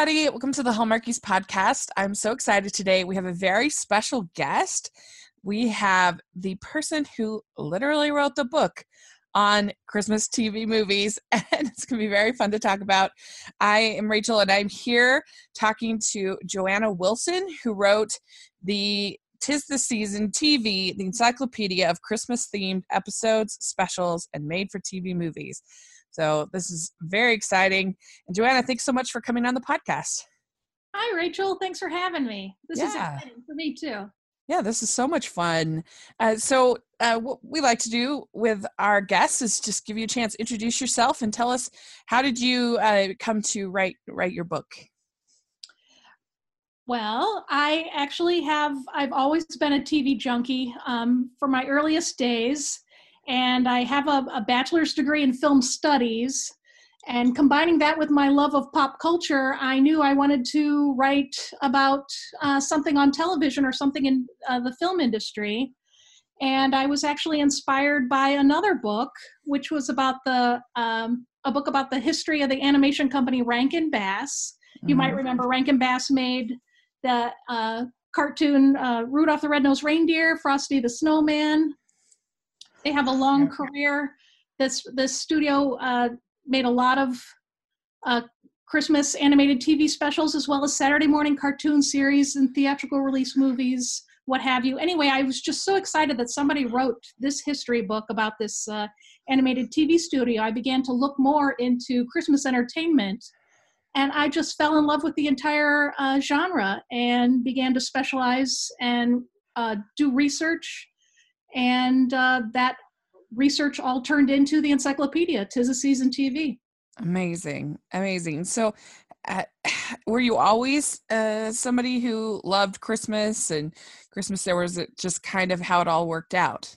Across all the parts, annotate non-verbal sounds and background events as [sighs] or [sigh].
everybody. Welcome to the Hallmarkies podcast. I'm so excited today. We have a very special guest. We have the person who literally wrote the book on Christmas TV movies, [laughs] and it's going to be very fun to talk about. I am Rachel, and I'm here talking to Joanna Wilson, who wrote the Tis the Season TV, the encyclopedia of Christmas themed episodes, specials, and made for TV movies. So this is very exciting. And Joanna, thanks so much for coming on the podcast. Hi, Rachel. Thanks for having me. This yeah. is exciting for me too. Yeah, this is so much fun. Uh, so, uh, what we like to do with our guests is just give you a chance, introduce yourself, and tell us how did you uh, come to write write your book. Well, I actually have. I've always been a TV junkie um, from my earliest days and I have a, a bachelor's degree in film studies. And combining that with my love of pop culture, I knew I wanted to write about uh, something on television or something in uh, the film industry. And I was actually inspired by another book, which was about the um, a book about the history of the animation company Rankin Bass. You mm-hmm. might remember Rankin Bass made the uh, cartoon uh, Rudolph the Red-Nosed Reindeer, Frosty the Snowman, they have a long career. This this studio uh, made a lot of uh, Christmas animated TV specials as well as Saturday morning cartoon series and theatrical release movies, what have you. Anyway, I was just so excited that somebody wrote this history book about this uh, animated TV studio. I began to look more into Christmas entertainment. And I just fell in love with the entire uh, genre and began to specialize and uh, do research and uh, that research all turned into the encyclopedia tis a season tv amazing amazing so uh, [sighs] were you always uh, somebody who loved christmas and christmas there was it just kind of how it all worked out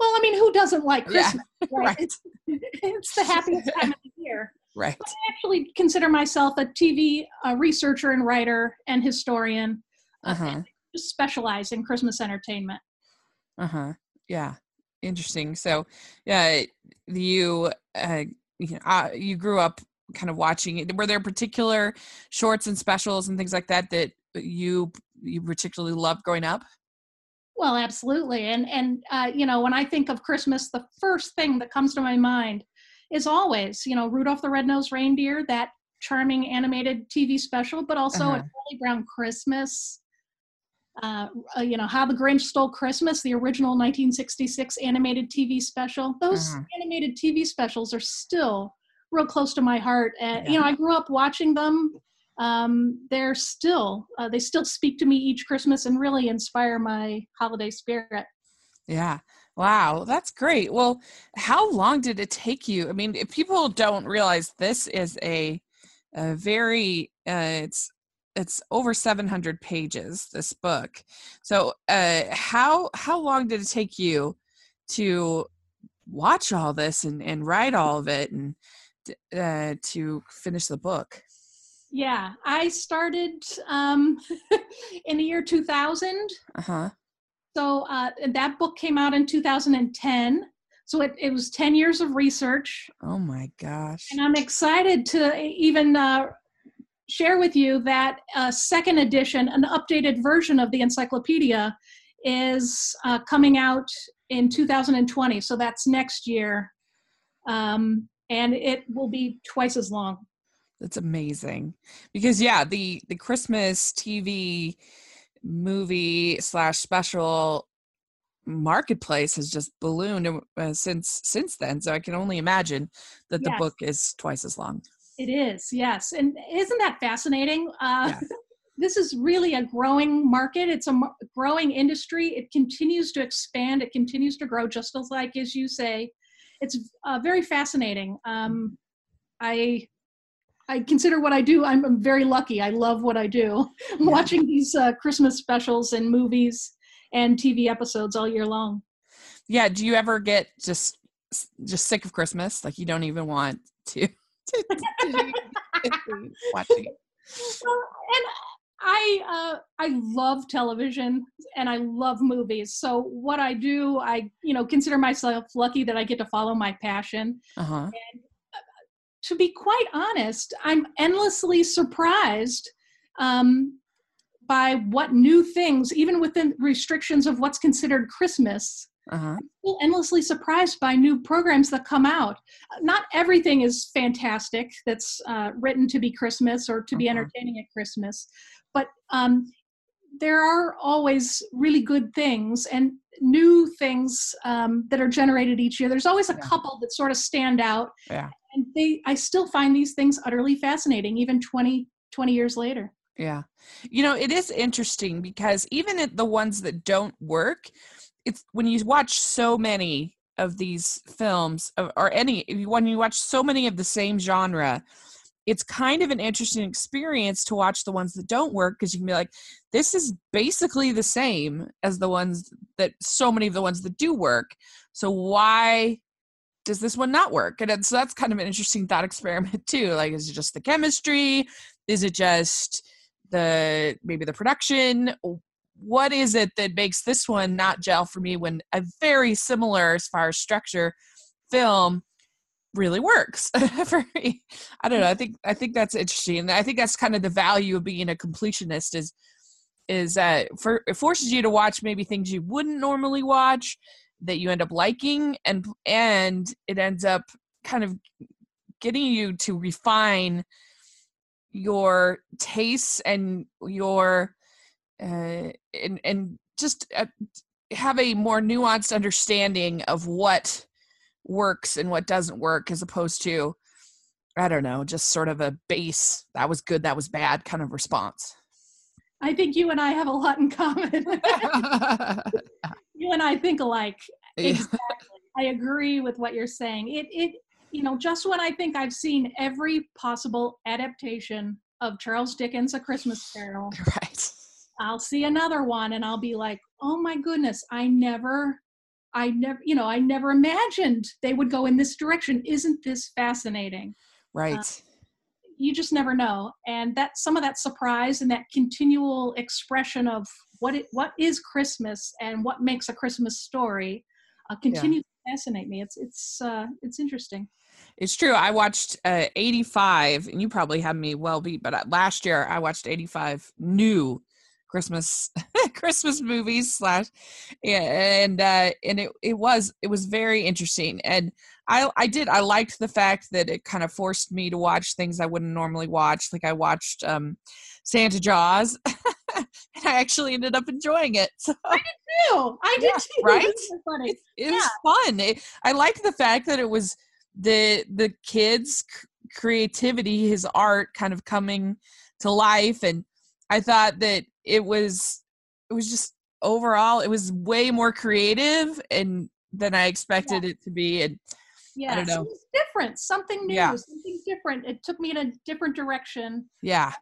well i mean who doesn't like christmas yeah. [laughs] right, right. It's, it's, the happiest time of the year [laughs] right but i actually consider myself a tv uh, researcher and writer and historian uh, uh-huh. just specialize in christmas entertainment uh-huh. Yeah. Interesting. So yeah you uh you, know, uh, you grew up kind of watching it. Were there particular shorts and specials and things like that that you you particularly loved growing up? Well absolutely. And and uh, you know when i think of christmas the first thing that comes to my mind is always you know rudolph the red-nosed reindeer that charming animated tv special but also uh-huh. a charlie brown christmas uh, uh, you know, How the Grinch Stole Christmas, the original 1966 animated TV special. Those uh-huh. animated TV specials are still real close to my heart. And, yeah. you know, I grew up watching them. Um, they're still, uh, they still speak to me each Christmas and really inspire my holiday spirit. Yeah. Wow, that's great. Well, how long did it take you? I mean, if people don't realize this is a, a very, uh, it's it's over 700 pages this book. So uh how how long did it take you to watch all this and and write all of it and uh to finish the book? Yeah i started um [laughs] in the year 2000 uh-huh. So uh that book came out in 2010 so it, it was 10 years of research. Oh my gosh. And i'm excited to even uh share with you that a second edition, an updated version of the encyclopedia, is uh, coming out in 2020. So that's next year. Um, and it will be twice as long. That's amazing. Because, yeah, the, the Christmas TV movie slash special marketplace has just ballooned uh, since since then so i can only imagine that the yes. book is twice as long it is, yes. And isn't that fascinating? Uh, [laughs] this is really a growing market. It's a growing industry. It continues to expand. It continues to grow, just as like as you say. It's uh, very fascinating. Um, I I consider what I do. I'm very lucky. I love what I do. [laughs] Yeah. Watching these uh, Christmas specials and movies and TV episodes all year long. Yeah. Do you ever get just just sick of Christmas? Like you don't even want to [laughs] watching. and I uh, I love television and I love movies. So what I do, I you know consider myself lucky that I get to follow my passion. Uh-huh. And uh, to be quite honest, I'm endlessly surprised um, by what new things, even within restrictions of what's considered Christmas, uh-huh. I'm still endlessly surprised by new programs that come out. Not everything is fantastic that's uh, written to be Christmas or to be uh-huh. entertaining at Christmas, but um, there are always really good things and new things um, that are generated each year. There's always a yeah. couple that sort of stand out. Yeah. And they, I still find these things utterly fascinating, even 20, 20 years later. Yeah. You know, it is interesting because even the ones that don't work, it's when you watch so many of these films uh, or any when you watch so many of the same genre it's kind of an interesting experience to watch the ones that don't work because you can be like this is basically the same as the ones that so many of the ones that do work so why does this one not work? And so that's kind of an interesting thought experiment [laughs] too like is it just the chemistry? Is it just the maybe the production what is it that makes this one not gel for me when a very similar as far as structure film really works? [laughs] For me i don't know. I think i think that's interesting. I think that's kind of the value of being a completionist is is uh for it forces you to watch maybe things you wouldn't normally watch that you end up liking and and it ends up kind of getting you to refine your tastes and your uh, and and just uh, have a more nuanced understanding of what works and what doesn't work as opposed to i don't know just sort of a base that was good that was bad kind of response. I think you and i have a lot in common. [laughs] [laughs] You and i think alike. Exactly. I agree with what you're saying. It it you know just when i think i've seen every possible adaptation of charles dickens a christmas carol [laughs] right I'll see another one and I'll be like, oh my goodness, I never, I never, you know, I never imagined they would go in this direction. Isn't this fascinating? Right. Uh, you just never know. And that some of that surprise and that continual expression of what it what is Christmas and what makes a Christmas story uh, continues yeah. to fascinate me. It's it's uh, it's interesting. It's true. I watched uh, 85, and you probably have me well beat, but uh, last year I watched 85 new Christmas [laughs] Christmas movies slash and uh and it it was it was very interesting and I I did I liked the fact that it kind of forced me to watch things I wouldn't normally watch like I watched um Santa Jaws [laughs] and I actually ended up enjoying it. [laughs] So I did too. I did yeah, too. Right? It, it yeah. was fun. It, I liked the fact that it was the the kids creativity, his art kind of coming to life and I thought that it was it was just overall it was way more creative and than I expected yeah. it to be and yeah, I don't know. different, something new, yeah. something different. It took me in a different direction. Yeah.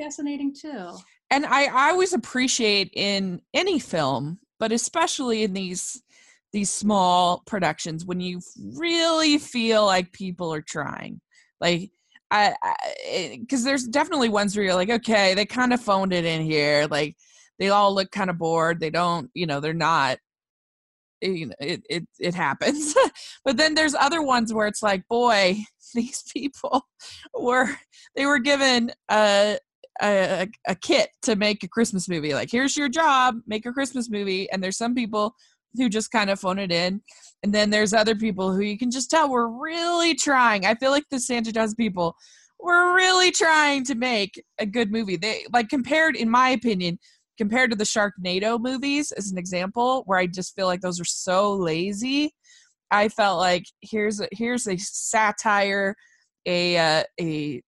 Fascinating too. And I, I always appreciate in any film, but especially in these these small productions when you really feel like people are trying. Like I because there's definitely ones where you're like, okay, they kind of phoned it in here. Like they all look kind of bored. They don't, you know, they're not. Know, it it it happens. [laughs] but then there's other ones where it's like, boy, [laughs] these people [laughs] were they were given a a, a kit to make a Christmas movie. Like, here's your job, make a Christmas movie. And there's some people who just kind of phone it in. And then there's other people who you can just tell we're really trying. I feel like the Santa Jaws people were really trying to make a good movie. They like compared, in my opinion, compared to the Sharknado movies as an example, where I just feel like those are so lazy. I felt like here's a, here's a satire, a uh, a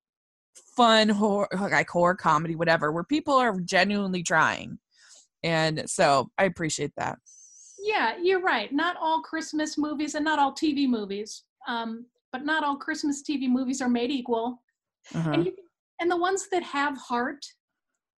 fun horror like horror comedy, whatever, where people are genuinely trying, and so I appreciate that. Yeah, you're right. Not all Christmas movies and not all TV movies, um, but not all Christmas TV movies are made equal. Uh-huh. And, you, and the ones that have heart,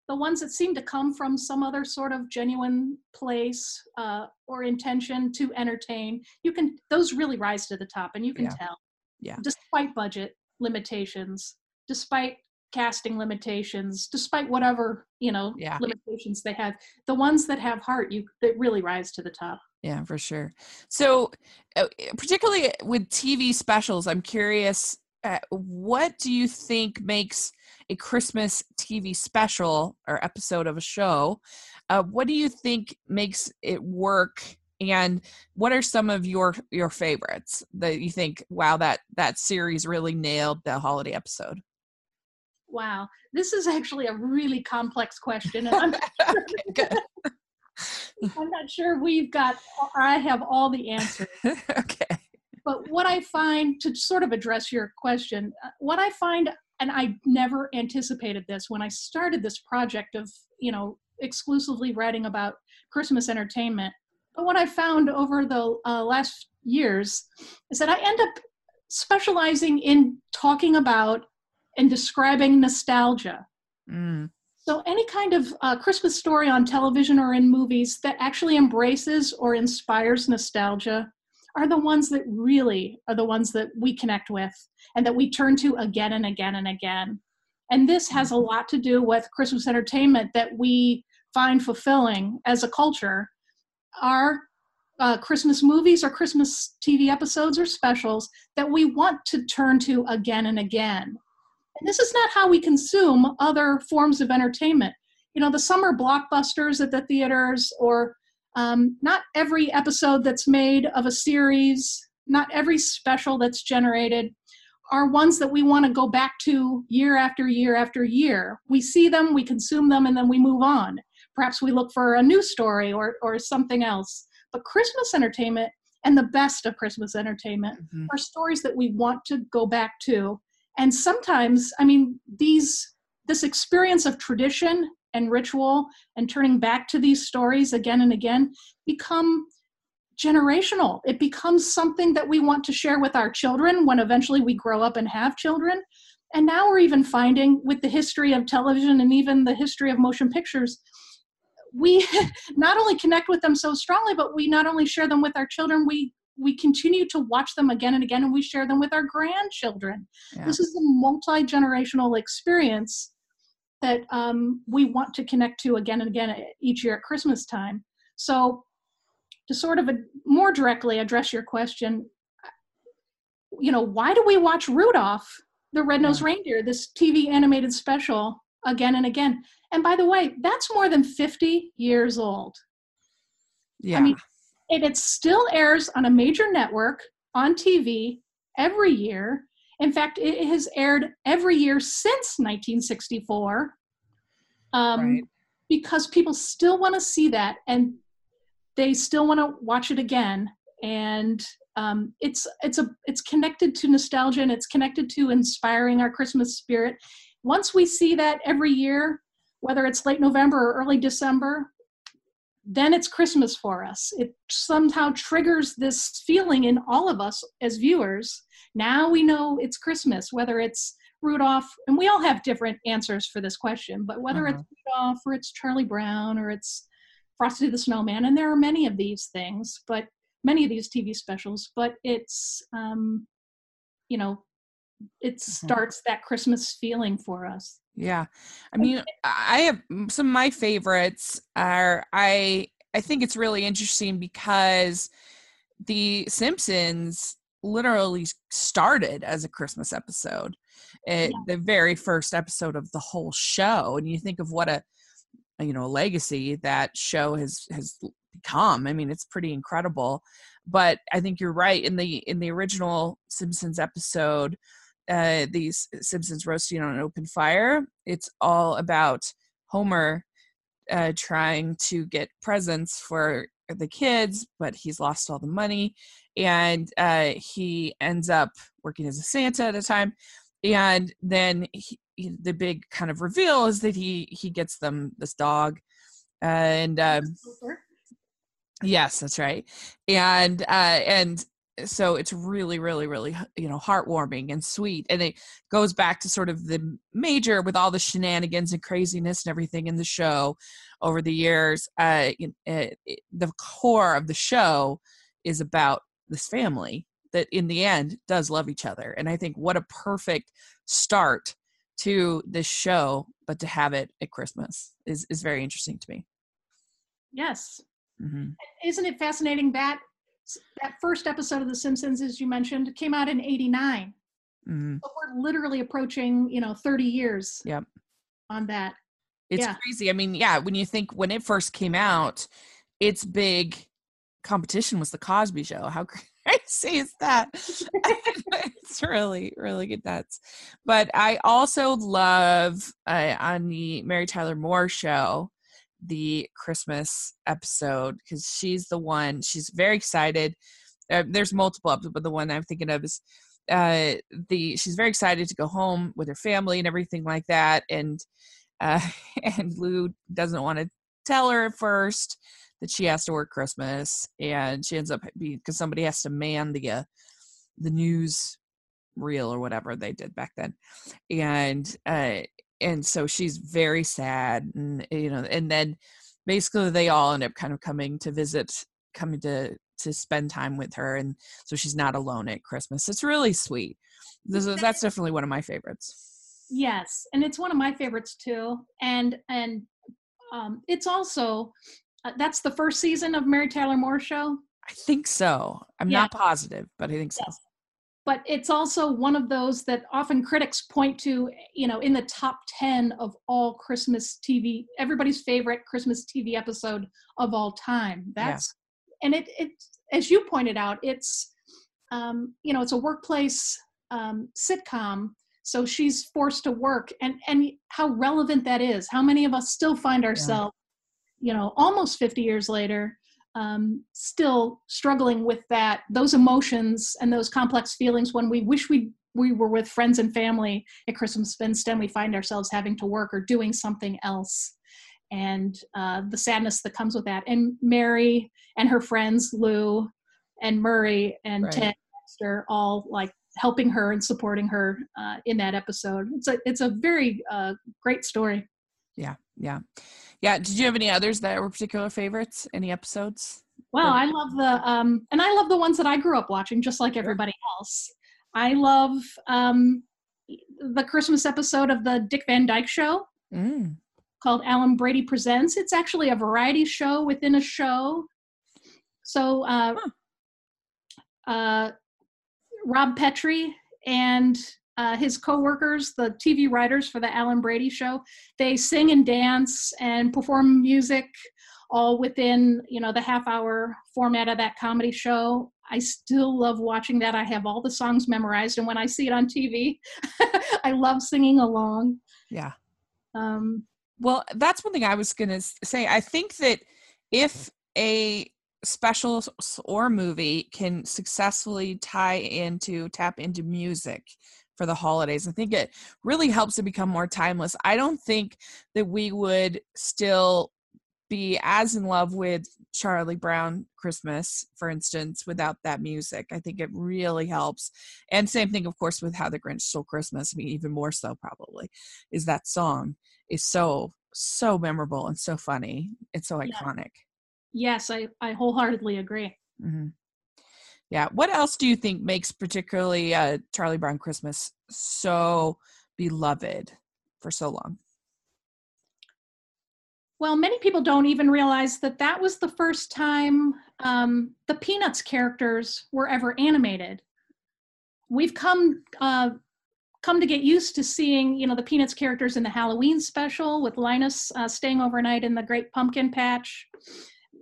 the ones that seem to come from some other sort of genuine place uh, or intention to entertain, you can those really rise to the top, and you can yeah. tell. Yeah. Despite budget limitations, despite casting limitations despite whatever you know yeah. limitations they have the ones that have heart you that really rise to the top yeah for sure so uh, particularly with tv specials i'm curious uh, what do you think makes a Christmas TV special or episode of a show? Uh, what do you think makes it work? And what are some of your your favorites that you think? Wow, that that series really nailed the holiday episode. Wow, this is actually a really complex question, and I'm not [laughs] sure, [laughs] I'm not sure we've got. I have all the answers. [laughs] okay but what I find to sort of address your question, uh, what I find, and I never anticipated this when I started this project of, you know, exclusively writing about Christmas entertainment. But what I found over the uh, last years is that I end up specializing in talking about and describing nostalgia. Mm. So, any kind of uh, Christmas story on television or in movies that actually embraces or inspires nostalgia are the ones that really are the ones that we connect with and that we turn to again and again and again. And this has a lot to do with Christmas entertainment that we find fulfilling as a culture. Our uh, Christmas movies or Christmas TV episodes or specials that we want to turn to again and again. And this is not how we consume other forms of entertainment. You know, the summer blockbusters at the theaters or um, not every episode that's made of a series, not every special that's generated are ones that we want to go back to year after year after year. We see them, we consume them, and then we move on. Perhaps we look for a new story or, or something else. But Christmas entertainment and the best of Christmas entertainment mm-hmm. are stories that we want to go back to. And sometimes, I mean, these this experience of tradition and ritual and turning back to these stories again and again become generational. It becomes something that we want to share with our children when eventually we grow up and have children. And now we're even finding with the history of television and even the history of motion pictures, we [laughs] not only connect with them so strongly, but we not only share them with our children, we we continue to watch them again and again and we share them with our grandchildren. Yeah. This is a multi-generational experience that um, we want to connect to again and again eh, each year at Christmas time. So, to sort of a, more directly address your question, uh, you know, why do we watch Rudolph the Red-Nosed yeah. Reindeer, this TV animated special, again and again? And by the way, that's more than 50 years old. Yeah. I mean, and it still airs on a major network on TV every year in fact, it has aired every year since 1964 um, right. because people still want to see that and they still want to watch it again. And um, it's it's a it's connected to nostalgia and it's connected to inspiring our Christmas spirit. Once we see that every year, whether it's late November or early December, then it's Christmas for us. It somehow triggers this feeling in all of us as viewers. Now we know it's Christmas, whether it's Rudolph, and we all have different answers for this question, but whether it's Rudolph or it's Charlie Brown or it's Frosty the Snowman, and there are many of these things, but many of these TV specials, but it's, um, you know, it mm-hmm. starts that Christmas feeling for us. Yeah. I mean, I have some of my favorites are I I think it's really interesting because the Simpsons literally started as a Christmas episode. It, yeah. The very first episode of the whole show and you think of what a you know, a legacy that show has has become. I mean, it's pretty incredible. But I think you're right in the in the original Simpsons episode uh, these Simpsons roasting on an open fire. It's all about Homer uh, trying to get presents for the kids, but he's lost all the money, and uh, he ends up working as a Santa at a time. And then he, the big kind of reveal is that he he gets them this dog, and um, yes, that's right, and uh, and so it's really really really you know heartwarming and sweet and it goes back to sort of the major with all the shenanigans and craziness and everything in the show over the years uh, uh the core of the show is about this family that in the end does love each other and i think what a perfect start to this show but to have it at christmas is is very interesting to me yes mm-hmm. isn't it fascinating that that first episode of The Simpsons, as you mentioned, came out in '89. Mhm. But we're literally approaching, you know, 30 years Yep. on that. It's Yeah. crazy. I mean, yeah, when you think when it first came out, its big competition was the Cosby Show. How [laughs] crazy is that? [laughs] it's really, really good nuts. But I also love uh, on the Mary Tyler Moore show the Christmas episode because she's the one. She's very excited. Uh, there's multiple episodes, but the one I'm thinking of is uh the she's very excited to go home with her family and everything like that and uh [laughs] and lou doesn't want to tell her at first that she has to work christmas and she ends up because somebody has to man the uh, the news reel or whatever they did back then and uh and so she's very sad and you know and then basically they all end up kind of coming to visit coming to to spend time with her and so she's not alone at christmas it's really sweet this is, that's definitely one of my favorites Yes, and it's one of my favorites too. And and um, it's also uh, that's the first season of Mary Tyler Moore show. i think so i'm Yeah. not positive but i think so Yes. But it's also one of those that often critics point to, you know, in the top 10 of all Christmas TV, everybody's favorite Christmas TV episode of all time. Yeah. That's, and it, it, as you pointed out, it's, um, you know, it's a workplace um, sitcom. So she's forced to work and, and how relevant that is. How many of us still find ourselves, you know, almost 50 years later, um, still struggling with that those emotions and those complex feelings when we wish we we were with friends and family at Christmas, but instead we find ourselves having to work or doing something else, and uh, the sadness that comes with that. And Mary and her friends Lou and Murray and Right. Ted Baxter all like helping her and supporting her uh, in that episode. It's a it's a very uh, great story. Yeah yeah yeah did you have any others that were particular favorites any episodes Well, I love the um, and I love the ones that I grew up watching, just like everybody else. I love um, the Christmas episode of the Dick Van Dyke Show mm. called Alan Brady Presents. It's actually a variety show within a show. So, uh, uh, Rob Petrie and uh, his coworkers, the TV writers for the Alan Brady Show, they sing and dance and perform music all within you know the half hour format of that comedy show. I still love watching that. I have all the songs memorized and when i see it on tv [laughs] i love singing along. Yeah. Um, Well, that's one thing I was going to say. I think that if a special or movie can successfully tie into tap into music for the holidays, I think it really helps it become more timeless. I don't think that we would still be as in love with Charlie Brown Christmas, for instance, without that music. I think it really helps. And same thing, of course, with How the Grinch Stole Christmas. I mean, even more so, probably, is that song is so so memorable and so funny. It's so Yeah. iconic. yes I, I wholeheartedly agree hmm Yeah. What else do you think makes particularly uh, Charlie Brown Christmas so beloved for so long? well many people don't even realize that that was the first time um, the peanuts characters were ever animated we've come uh, come to get used to seeing you know the peanuts characters in the halloween special with linus uh, staying overnight in the great pumpkin patch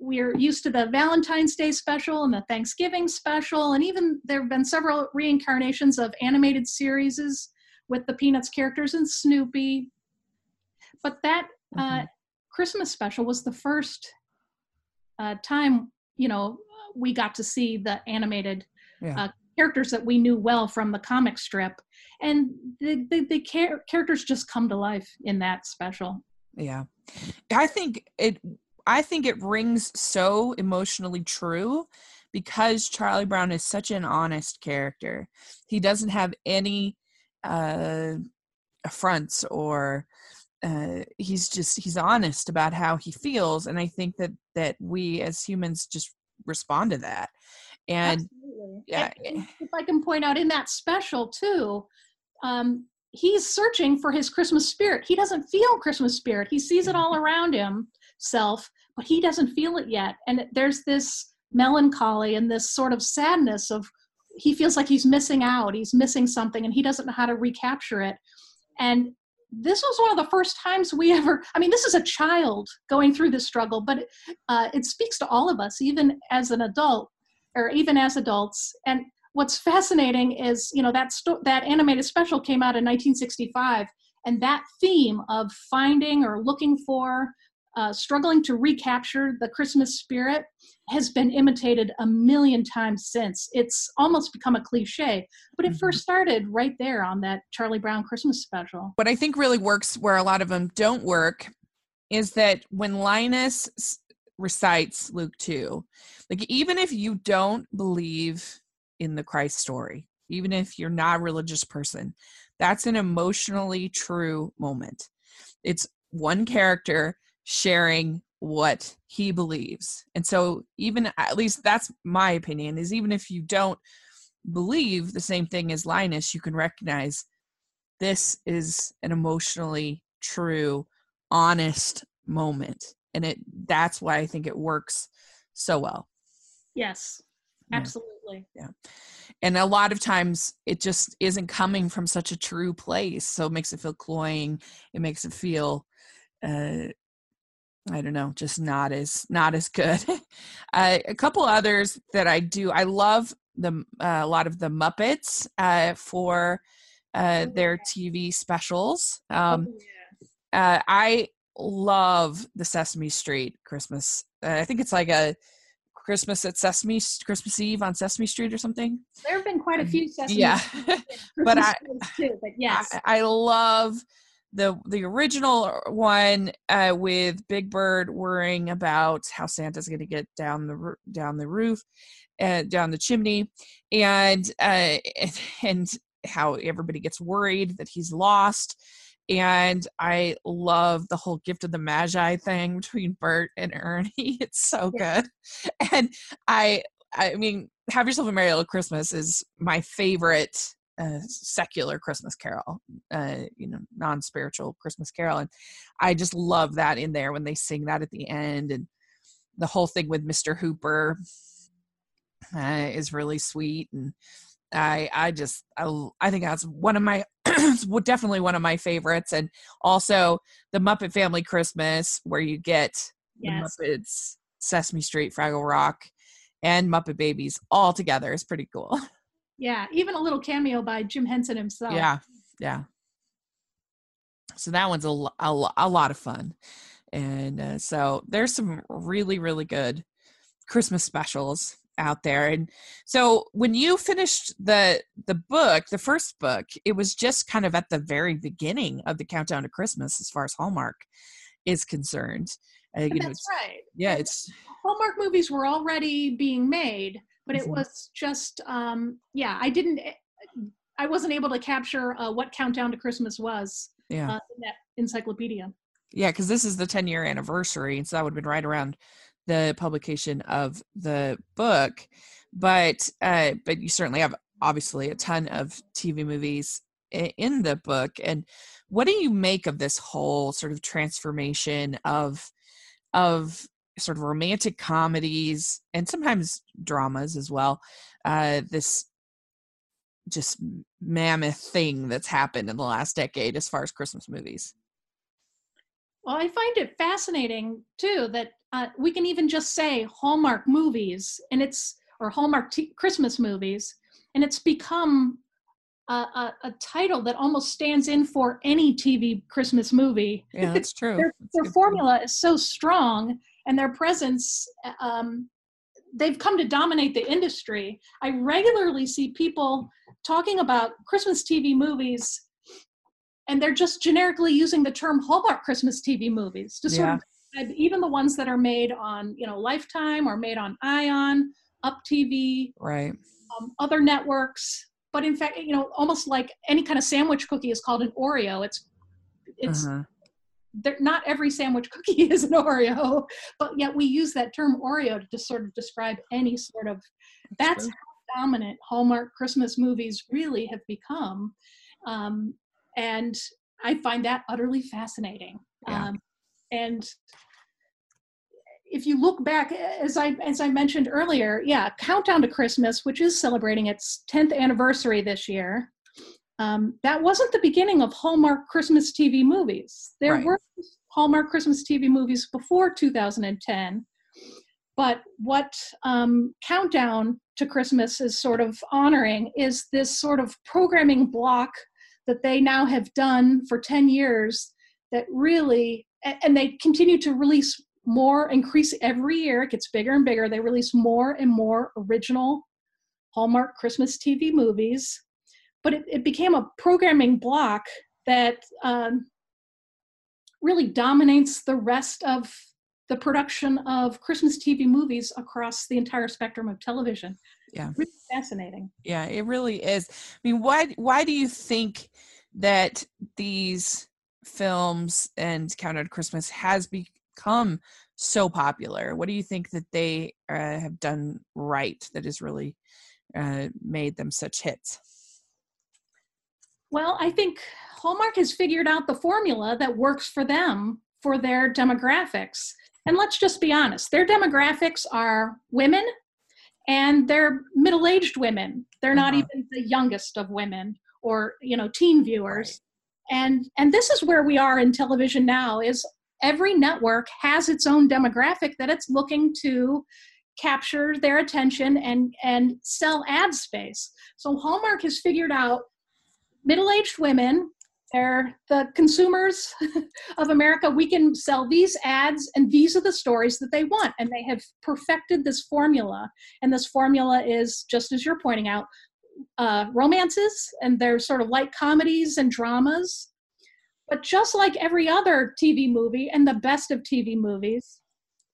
we're used to the valentine's day special and the thanksgiving special and even there have been several reincarnations of animated series with the peanuts characters and snoopy but that uh, Mhm. christmas special was the first uh, time you know we got to see the animated Yeah. uh, characters that we knew well from the comic strip and the, the, the char- characters just come to life in that special Yeah. I think it I think it rings so emotionally true because Charlie Brown is such an honest character. He doesn't have any uh affronts or uh he's just he's honest about how he feels and I think that that we as humans just respond to that. And Absolutely. yeah, And- if I can point out in that special too, um, he's searching for his Christmas spirit. He doesn't feel Christmas spirit. He sees it all [laughs] around himself, but he doesn't feel it yet. And there's this melancholy and this sort of sadness of he feels like he's missing out he's missing something and he doesn't know how to recapture it and this was one of the first times we ever i mean this is a child going through this struggle but uh, it speaks to all of us even as an adult or even as adults and what's fascinating is you know that sto- that animated special came out in 1965 and that theme of finding or looking for uh, struggling to recapture the Christmas spirit has been imitated a million times since. It's almost become a cliche, but it mm-hmm. first started right there on that Charlie Brown Christmas special. What I think really works where a lot of them don't work is that when Linus recites Luke 2, like even if you don't believe in the Christ story, even if you're not a religious person, that's an emotionally true moment. It's one character sharing what he believes. And so even at least that's my opinion is even if you don't believe the same thing as Linus, you can recognize this is an emotionally true, honest moment. And it that's why I think it works so well. Yes. Absolutely. Yeah. yeah. And a lot of times it just isn't coming from such a true place. So it makes it feel cloying. It makes it feel uh I don't know, just not as not as good. [laughs] uh, a couple others that I do. I love the uh, a lot of the Muppets uh, for uh, oh, their TV specials. Um, oh, uh, I love the Sesame Street Christmas. Uh, I think it's like a Christmas at Sesame Christmas Eve on Sesame Street or something. There have been quite a um, few Sesame. Yeah, [laughs] but I, too, but yes, I, I love the the original one uh, with Big Bird worrying about how Santa's going to get down the down the roof, uh, down the chimney, and uh, [laughs] and how everybody gets worried that he's lost. And I love the whole gift of the Magi thing [laughs] between Bert and Ernie. [laughs] It's so good, and I I mean, Have Yourself a Merry Little Christmas is my favorite a secular Christmas carol, uh, you know, non spiritual Christmas carol. And I just love that in there when they sing that at the end. And the whole thing with Mr. Hooper uh, is really sweet. And I, I just, I, I think that's one of my, [clears throat] definitely one of my favorites. And also the Muppet Family Christmas, where you get yes. the Muppets, Sesame Street, Fraggle Rock, and Muppet Babies all together is pretty cool. [laughs] Yeah, even a little cameo by Jim Henson himself. Yeah, yeah. So that one's a, a, a lot of fun. And uh, so there's some really, really good Christmas specials out there. And so when you finished the the book, the first book, it was just kind of at the very beginning of the countdown to Christmas as far as Hallmark is concerned. Uh, you That's know, right. Yeah, it's Hallmark movies were already being made, but it mm-hmm. was just um yeah i didn't eh, i wasn't able to capture uh, what countdown to christmas was yeah uh, in that encyclopedia yeah because this is the 10 year anniversary and so that would have been right around the publication of the book but uh but you certainly have obviously a ton of tv movies in the book and what do you make of this whole sort of transformation of of sort of romantic comedies and sometimes dramas as well. Uh, this just mammoth thing that's happened in the last decade as far as Christmas movies. Well, I find it fascinating too that uh, we can even just say Hallmark movies and it's or Hallmark t- Christmas movies, and it's become a, a, a, title that almost stands in for any TV Christmas movie. Yeah, that's [laughs] true. their, that's their formula point. is so strong and their presence um, they've come to dominate the industry. I regularly see people talking about christmas tv movies and they're just generically using the term hallmark christmas tv movies to sort yeah. of even the ones that are made on you know lifetime or made on ion up tv right. um, other networks. But in fact you know almost like any kind of sandwich cookie is called an oreo. It's it's uh-huh not every sandwich [laughs] cookie is an Oreo, but yet we use that term Oreo to just sort of describe any sort of. That's how dominant Hallmark Christmas movies really have become, um, and I find that utterly fascinating. Yeah. Um, and if you look back, as I as I mentioned earlier, yeah, Countdown to Christmas, which is celebrating its 10th anniversary this year, um, that wasn't the beginning of Hallmark Christmas TV movies. There Right. were Hallmark Christmas TV movies before 2010, but what um, Countdown to Christmas is sort of honoring is this sort of programming block that they now have done for 10 years that really, and they continue to release more, increase every year. It gets bigger and bigger. They release more and more original Hallmark Christmas TV movies. But it, it became a programming block that um, really dominates the rest of the production of Christmas TV movies across the entire spectrum of television. Yeah. Really fascinating. Yeah, it really is. I mean, why why do you think that these films and to Christmas has become so popular? What do you think that they uh, have done right that has really uh, made them such hits? Well, I think Hallmark has figured out the formula that works for them for their demographics. And let's just be honest, their demographics are women and they're middle-aged women. They're not Uh-huh. even the youngest of women or, you know, teen viewers. And and this is where we are in television now is every network has its own demographic that it's looking to capture their attention and and sell ad space. So Hallmark has figured out middle-aged women they're the consumers [laughs] of america. We can sell these ads and these are the stories that they want and they have perfected this formula. And this formula is just as you're pointing out uh, romances and they're sort of light comedies and dramas. But just like every other tv movie and the best of tv movies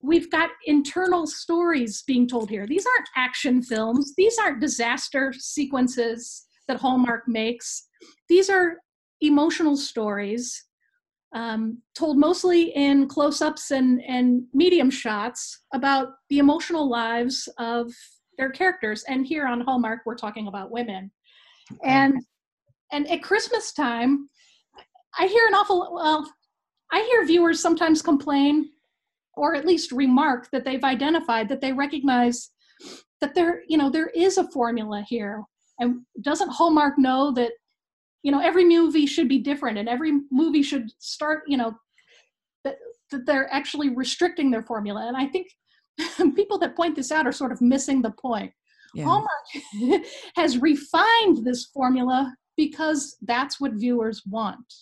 we've got internal stories being told here. These aren't action films. These aren't disaster sequences that hallmark makes. These are emotional stories um, told mostly in close-ups and, and medium shots about the emotional lives of their characters. And here on hallmark we're talking about women. And and at christmas time i hear an awful well i hear viewers sometimes complain or at least remark that they've identified that they recognize that there you know there is a formula here and doesn't hallmark know that you know every movie should be different and every movie should start you know that, that they're actually restricting their formula? And i think [laughs] people that point this out are sort of missing the point. Yeah. hallmark [laughs] has refined this formula because that's what viewers want.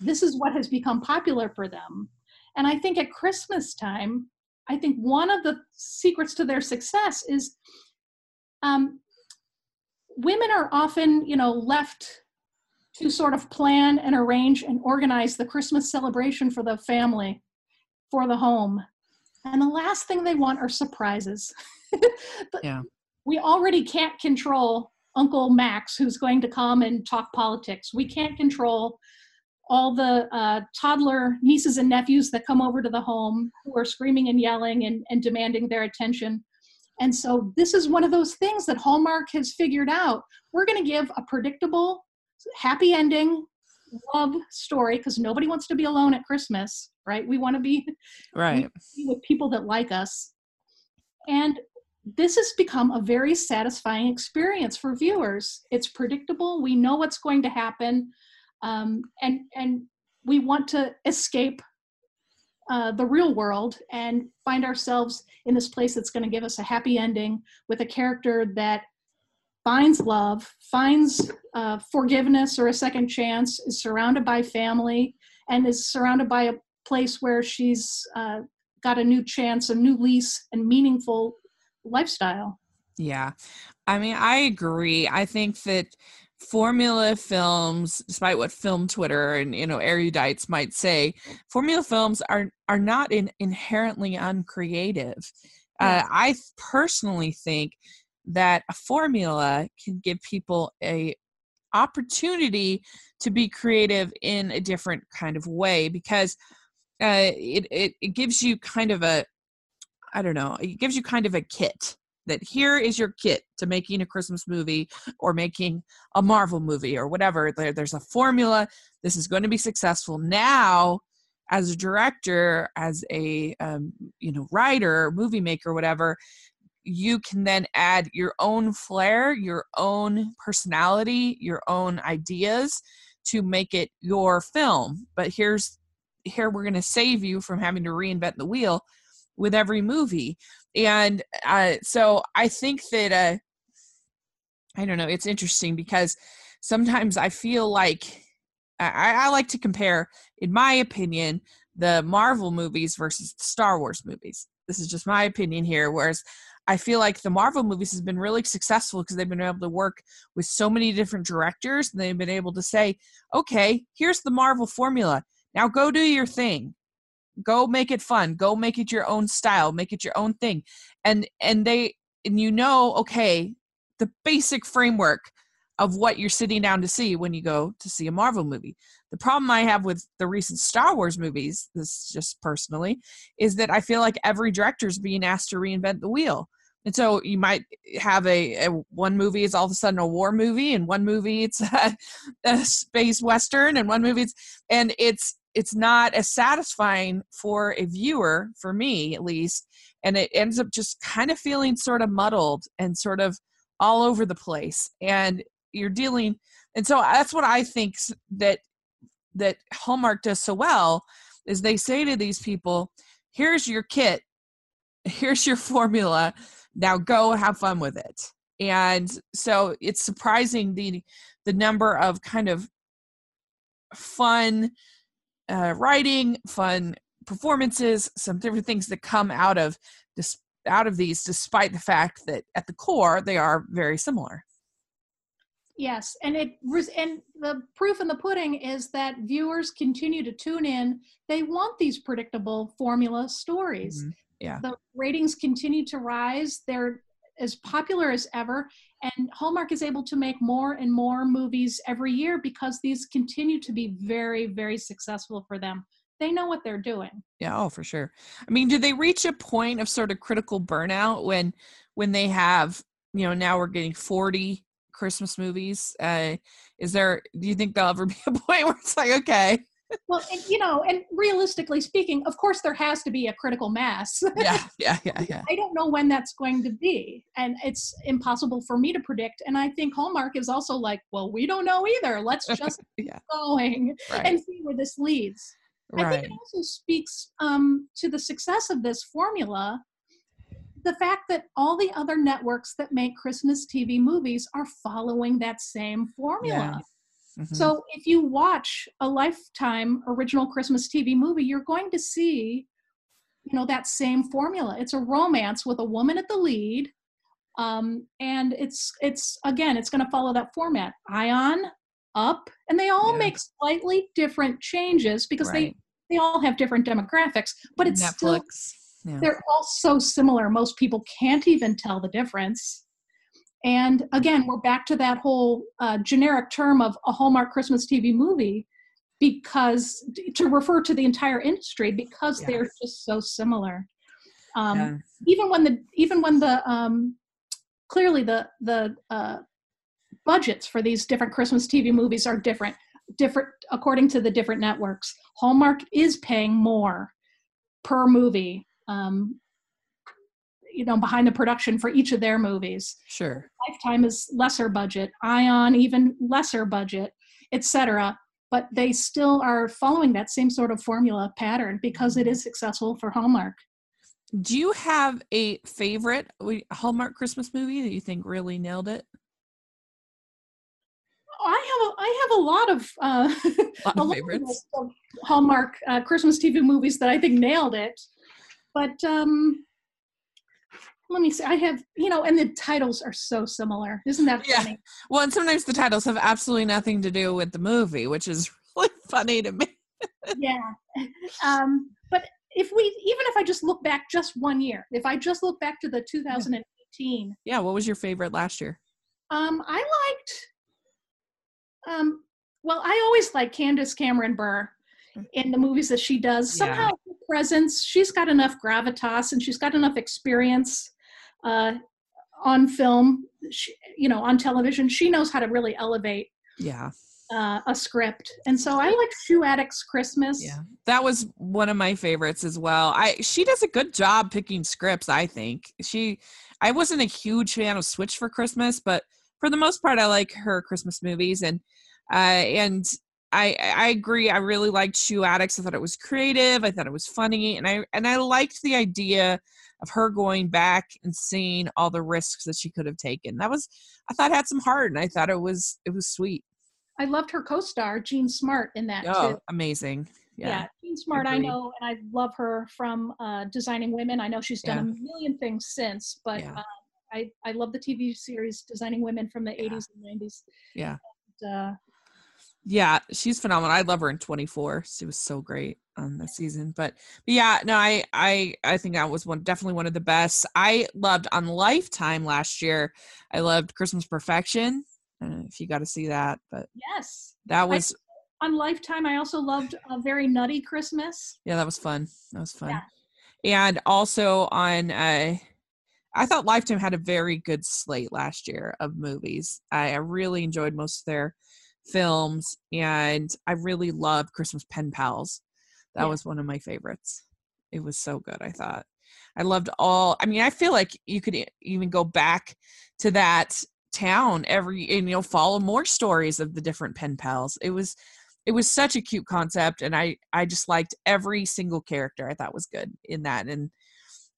This is what has become popular for them. And i think at christmas time i think one of the secrets to their success is um, women are often you know left to sort of plan and arrange and organize the christmas celebration for the family for the home. And the last thing they want are surprises. [laughs] But Yeah. we already can't control uncle max who's going to come and talk politics. We can't control all the uh, toddler nieces and nephews that come over to the home who are screaming and yelling and, and demanding their attention and so this is one of those things that Hallmark has figured out. We're going to give a predictable, happy ending love story because nobody wants to be alone at Christmas, right? We want to be Right. be with people that like us. And this has become a very satisfying experience for viewers. It's predictable. We know what's going to happen. Um, and, and we want to escape uh, the real world and find ourselves in this place that's going to give us a happy ending with a character that finds love, finds uh, forgiveness or a second chance, is surrounded by family, and is surrounded by a place where she's uh, got a new chance, a new lease, and meaningful lifestyle. Yeah. I mean, I agree. I think that formula films, despite what film Twitter and you know erudites might say, formula films are are not in, inherently uncreative. Uh. I personally think that a formula can give people a opportunity to be creative in a different kind of way because uh, it, it it gives you kind of a I don't know it gives you kind of a kit that here is your kit to making a Christmas movie or making a Marvel movie or whatever. There, there's a formula. This is going to be successful. Now as a director, as a um, you know writer, movie maker, whatever, you can then add your own flair, your own personality, your own ideas to make it your film. But here's here we're going to save you from having to reinvent the wheel with every movie. And uh, so I think that uh, I don't know, it's interesting because sometimes I feel like I, I like to compare, in my opinion, the Marvel movies versus the Star Wars movies. This is just my opinion here. Whereas I feel like the Marvel movies has been really successful because they've been able to work with so many different directors and they've been able to say, okay, here's the Marvel formula. Now go do your thing. Go make it fun. Go make it your own style. Make it your own thing. And and they and you know, okay, the basic framework of what you're sitting down to see when you go to see a Marvel movie. The problem I have with the recent Star Wars movies, this just personally, is that I feel like every director is being asked to reinvent the wheel. And so you might have a, a, one movie is all of a sudden a war movie, and one movie it's [laughs] a, a space western, and one movie it's and it's it's not as satisfying for a viewer, for me at least, and it ends up just kind of feeling sort of muddled and sort of all over the place. And you're dealing and so that's what i think that that hallmark does so well is they say to these people here's your kit [laughs] here's your formula now go have fun with it and so it's surprising the the number of kind of fun uh, writing fun performances some different things that come out of this out of these despite the fact that at the core they are very similar Yes, and it and the proof in the pudding is that viewers continue to tune in. They want these predictable formula stories. Mm-hmm. Yeah. The ratings continue to rise. They're as popular as ever and Hallmark is able to make more and more movies every year because these continue to be very very successful for them. They know what they're doing. Yeah, oh for sure. I mean, do they reach a point of sort of critical burnout when when they have, you know, now we're getting 40 Christmas movies? Uh, is there? Do you think there'll ever be a [laughs] point where it's like, okay? Well, and, you know, and realistically speaking, of course, there has to be a critical mass. [laughs] yeah, yeah, yeah, yeah. I don't know when that's going to be, and it's impossible for me to predict. And I think Hallmark is also like, well, we don't know either. Let's [laughs] just yeah. going right. and see where this leads. Right. I think it also speaks um, to the success of this formula the fact that all the other networks that make Christmas TV movies are following that same formula. Mm-hmm. So if you watch a lifetime original Christmas TV movie, you're going to see, you know, that same formula. It's a romance with a woman at the lead. Um, and it's it's again, it's going to follow that format. Ion, up, and they all yeah. make slightly different changes because right. they they all have different demographics, but it's Netflix. still yeah. They're all so similar. Most people can't even tell the difference. And again, we're back to that whole uh, generic term of a Hallmark Christmas TV movie because to refer to the entire industry because yes. they're just so similar. Um, yeah. Even when the even when the um, clearly the the uh, budgets for these different Christmas TV movies are different, different according to the different networks. Hallmark is paying more per movie um, you know behind the production for each of their movies. Sure. Lifetime is lesser budget ion even lesser budget etc but they still are following that same sort of formula pattern because it is successful for hallmark. Do you have a favorite hallmark christmas movie that you think really nailed it? I have a, I have a lot of uh, [laughs] a lot of favorites. Of Hallmark uh, Christmas TV movies that I think nailed it. But um, let me see. I have, you know, and the titles are so similar. Isn't that funny? Yeah. Well, and sometimes the titles have absolutely nothing to do with the movie, which is [laughs] really funny to me. yeah. Um, but if we, even if I just look back just one year, if I just look back to the 2018. Yeah. What was your favorite last year? Um, I liked, um, well, I always like Candace Cameron Bure in the movies that she does. Somehow, yeah. her presence, she's got enough gravitas and she's got enough experience uh, on film, she, you know, on television. She knows how to really elevate. Yeah. uh, a script, and so I like Shoe Addict's Christmas. Yeah, that was one of my favorites as well. I she does a good job picking scripts. I think she. I wasn't a huge fan of Switch for Christmas, but for the most part, I like her Christmas movies, and uh, and I I agree. I really liked Shoe Addicts. I thought it was creative. I thought it was funny, and I and I liked the idea of her going back and seeing all the risks that she could have taken. That was I thought had some heart, and I thought it was it was sweet. I loved her co-star Jean Smart in that Oh, too. amazing! Yeah, Yeah, Jean Smart, I know, and I love her from uh, Designing Women. I know she's done Yeah. a million things since, but Yeah. uh, I I love the TV series Designing Women from the Yeah. 80s and 90s. yeah, And, uh, yeah. She's phenomenal. I love her in Twenty Four. She was so great on the season. But, but yeah, no, I I I think that was one definitely one of the best. I loved on Lifetime last year. I loved Christmas Perfection. I don't know if you got to see that, but yes, that was on Lifetime, I also loved a very nutty Christmas. yeah, that was fun. That was fun. Yeah. And also on uh I thought Lifetime had a very good slate last year of movies. I, I really enjoyed most of their films and I really loved Christmas Pen Pals. That Yeah. was one of my favorites. It was so good, I thought. I loved all I mean, I feel like you could even go back to that town every and you know follow more stories of the different pen pals. It was it was such a cute concept and i i just liked every single character i thought was good in that and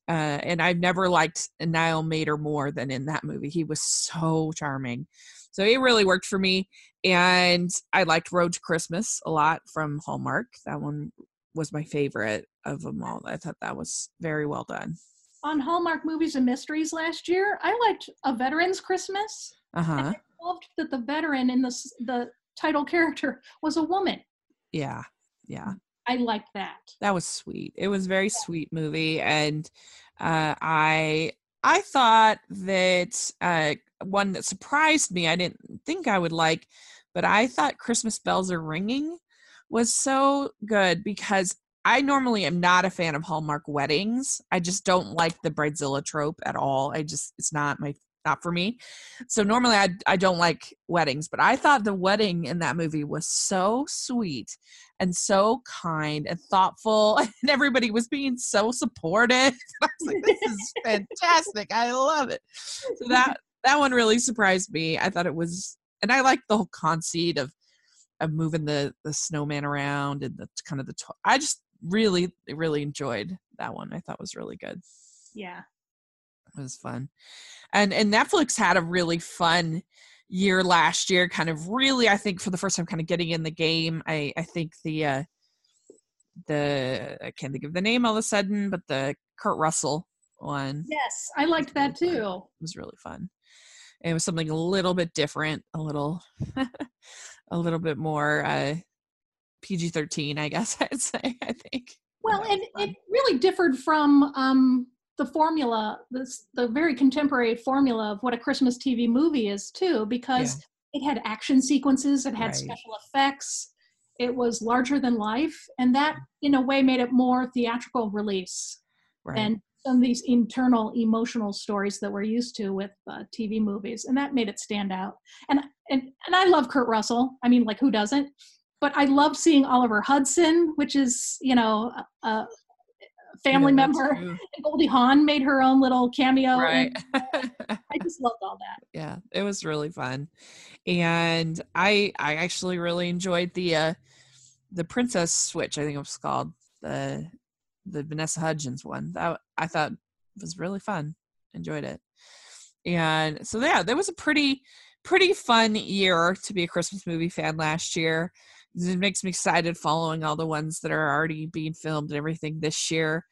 uh and i've never liked niall matter more than in that movie he was so charming so it really worked for me and i liked road to christmas a lot from hallmark that one was my favorite of them all i thought that was very well done On Hallmark Movies and Mysteries last year, I liked A Veteran's Christmas. uh-huh I loved that the veteran in the the title character was a woman. yeah yeah I like that. that was sweet. It was a very sweet movie, and uh, I I thought that uh, one that surprised me. I didn't think I would like, but I thought Christmas Bells Are Ringing was so good because I normally am not a fan of Hallmark weddings. I just don't like the bridezilla trope at all. I just it's not my not for me. So normally I I don't like weddings, but I thought the wedding in that movie was so sweet and so kind and thoughtful [laughs] and everybody was being so supportive. [laughs] I was like this is fantastic. I love it. So that [laughs] that one really surprised me. I thought it was and I liked the whole conceit of of moving the the snowman around and the kind of the I just really really enjoyed that one. I thought was really good. Yeah. It was fun. And and Netflix had a really fun year last year, kind of really, I think for the first time kind of getting in the game. I I think the uh the I can't think of the name all of a sudden, but the Kurt Russell one Yes, I liked that too. It was really fun. It was something a little bit different, a little [laughs] a little bit more uh PG thirteen, I guess [laughs] I'd say, I think. Well, and fun. it really differed from um, the formula, this the very contemporary formula of what a Christmas TV movie is too, because it had action sequences, it had Right. special effects, it was larger than life, and that in a way made it more theatrical release right. than some of these internal emotional stories that we're used to with uh, TV movies, and that made it stand out. And and and I love Kurt Russell. I mean, like who doesn't? But I love seeing Oliver Hudson, which is you know a family Yeah, member. true. [laughs] And Goldie Hawn made her own little cameo. Right. [laughs] I just loved all that. yeah it was really fun and i i actually really enjoyed the uh the princess switch i think it was called the the vanessa hudgens one that i thought was really fun enjoyed it and so yeah that was a pretty pretty fun year to be a christmas movie fan last year it makes me excited following all the ones that are already being filmed and everything this year.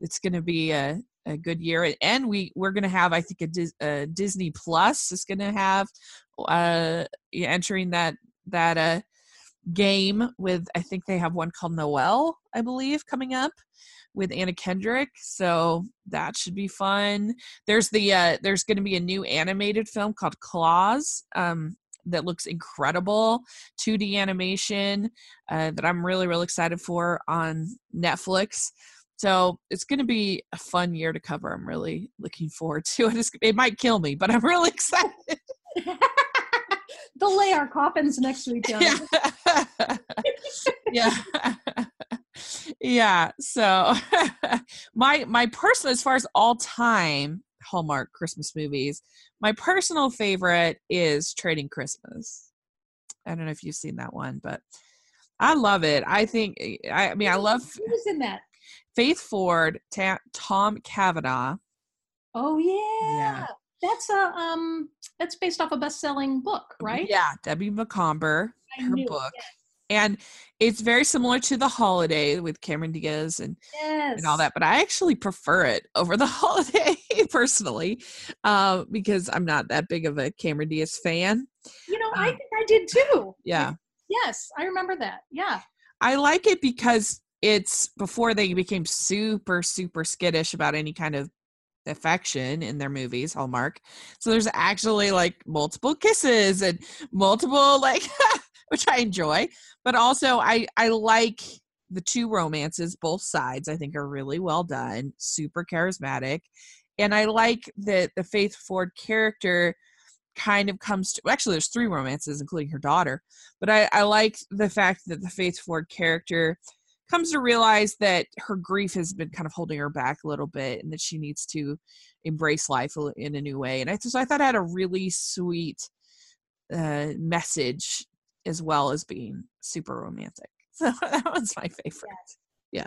It's going to be a a good year and we we're gonna have i think a, uh disney plus is gonna have uh entering that that uh game with i think they have one called Noelle i believe coming up with anna kendrick. So that should be fun. There's the uh there's gonna be a new animated film called Klaus um that looks incredible 2d animation uh, that i'm really really excited for on netflix so it's going to be a fun year to cover. I'm really looking forward [laughs] to it. It might kill me, but I'm really [laughs] excited. [laughs] they'll lay our coffins next to each other. Yeah. yeah. yeah. So my my personal as far as all time Hallmark Christmas movies, my personal favorite is Trading Christmas. I don't know if you've seen that one, but I love it. I think I, I mean I love Who was in that? Faith Ford, Ta- Tom Cavanagh. Oh yeah. Yeah. That's a um that's based off a best-selling book, right? Yeah, Debbie Macomber, I her knew it, book. And it's very similar to The Holiday with Cameron Diaz and, Yes. and all that, but I actually prefer it over The [laughs] Holiday personally uh, because I'm not that big of a Cameron Diaz fan. You know, I Um, think I did too. Yeah. Yes, I remember that. Yeah. I like it because it's before they became super, super skittish about any kind of affection in their movies, Hallmark. So there's actually like multiple kisses and multiple like [laughs] which I enjoy. But also I I like the two romances, both sides I think are really well done, super charismatic. And I like that the Faith Ford character kind of comes to actually there's three romances including her daughter but I, I like the fact that the Faith Ford character comes to realize that her grief has been kind of holding her back a little bit and that she needs to embrace life in a new way. And I, so I thought it had a really sweet uh, message as well as being super romantic. [laughs] So that was my favorite. Yeah.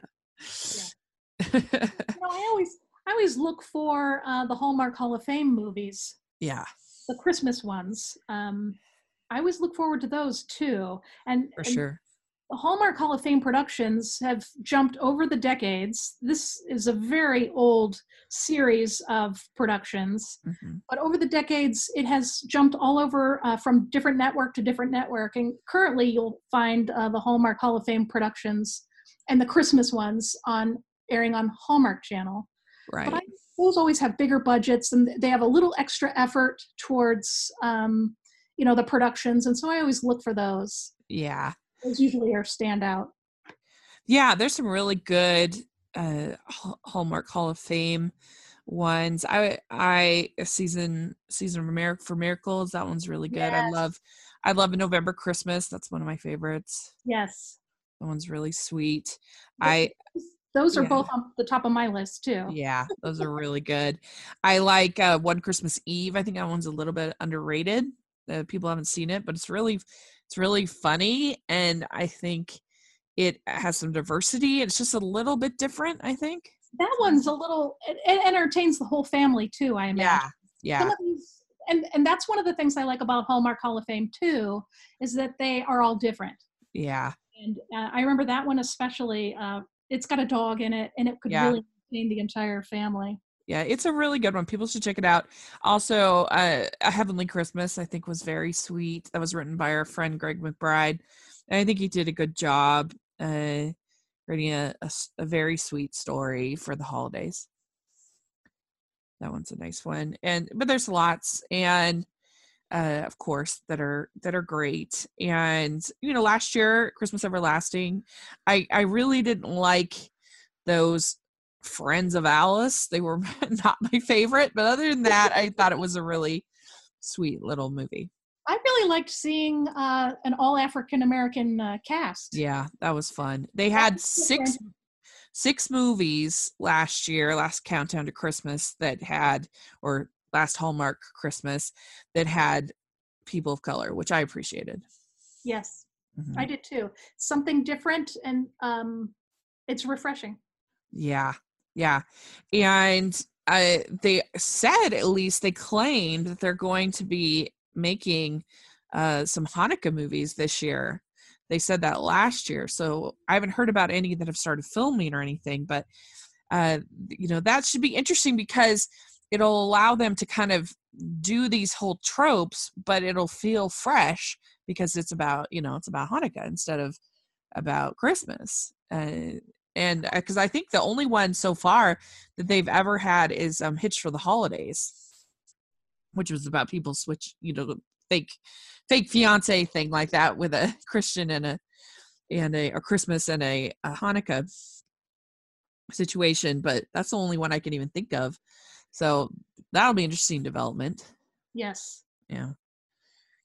You [laughs] know, I always I always look for uh, the Hallmark Hall of Fame movies, yeah, the Christmas ones. Um, I always look forward to those too. And, for and sure. The Hallmark Hall of Fame productions have jumped over the decades. This is a very old series of productions, Mhm. but over the decades, it has jumped all over uh, from different network to different network. And currently, you'll find uh, the Hallmark Hall of Fame productions and the Christmas ones on airing on Hallmark Channel. Right. But I, those always have bigger budgets and they have a little extra effort towards, um, you know, the productions. And so I always look for those. yeah. Those usually are standout. Yeah, there's some really good uh Hallmark Hall of Fame ones. I I season season of Mir- for miracles. That one's really good. I love I love a November Christmas. That's one of my favorites. Yes. That one's really sweet. Those- I Those are Yeah. both on the top of my list too. yeah, those are [laughs] really good. I like uh One Christmas Eve. I think that one's a little bit underrated. Uh, people haven't seen it, but it's really it's really funny and I think it has some diversity. It's just a little bit different, I think. That one's a little, it, it entertains the whole family too, I imagine. Yeah. Some Yeah. of these, and, and that's one of the things I like about Hallmark Hall of Fame too, is that they are all different. Yeah. And uh, I remember that one especially, uh, it's got a dog in it and it could Yeah. really entertain the entire family. Yeah, it's a really good one. People should check it out. Also, uh, A Heavenly Christmas, I think, was very sweet. That was written by our friend Greg McBride. And I think he did a good job uh, writing a very sweet story for the holidays. That one's a nice one. And but there's lots, and uh, of course that are that are great. And you know, last year Christmas Everlasting, I I really didn't like those friends of Alice. They were [laughs] not my favorite, but other than that, I thought it was a really sweet little movie. I really liked seeing uh, an all African American uh, cast. Yeah, that was fun. They had six six movies last year, last countdown to Christmas that had or last Hallmark Christmas that had people of color, which I appreciated. Yes, Mhm. I did too. Something different and um, it's refreshing. Yeah, yeah, and uh, they said at least they claimed that they're going to be making uh, some Hanukkah movies this year. They said that last year, so I haven't heard about any that have started filming or anything. But uh, you know that should be interesting because it'll allow them to kind of do these whole tropes, but it'll feel fresh because it's about you know it's about Hanukkah instead of about Christmas. Uh, and because I think the only one so far that they've ever had is um, Hitch for the Holidays, which was about people switch, you know, fake fake fiance thing like that with a [laughs] Christian and a and a, a Christmas and a, a Hanukkah situation. But that's the only one I can even think of. So that'll be interesting development. Yes. Yeah.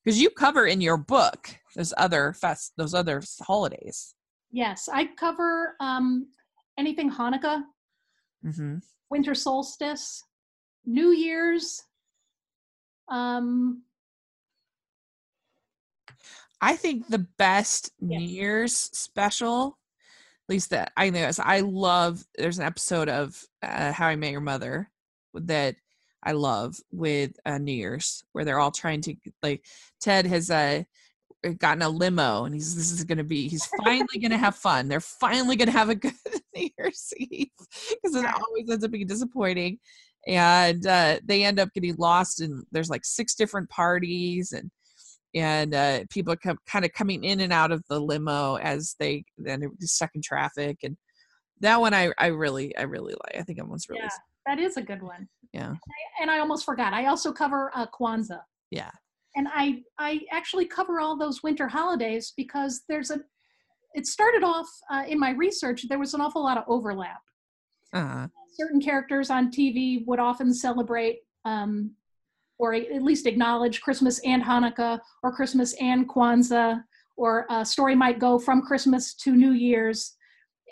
because you cover in your book those other fest those other holidays Yes, I cover um, anything Hanukkah, mm-hmm. winter solstice, New Year's. Um, i think the best Yeah. new year's special at least that i know is i love there's an episode of uh, how i met your mother that i love with uh, new year's where they're all trying to like ted has uh gotten a limo and he's this is gonna be he's finally gonna have fun they're finally gonna have a [laughs] good new year's eve because it always ends up being disappointing and uh they end up getting lost and there's like six different parties and and uh people come kind of coming in and out of the limo as they then they're stuck in traffic and that one i i really i really like i think that one's really yeah, that is a good one. yeah And I almost forgot. I also cover uh, Kwanzaa. yeah and I I actually cover all those winter holidays because there's a. It started off uh, in my research. There was an awful lot of overlap. Uh-huh. Certain characters on TV would often celebrate, um, or at least acknowledge Christmas and Hanukkah, or Christmas and Kwanzaa, or a story might go from Christmas to New Year's,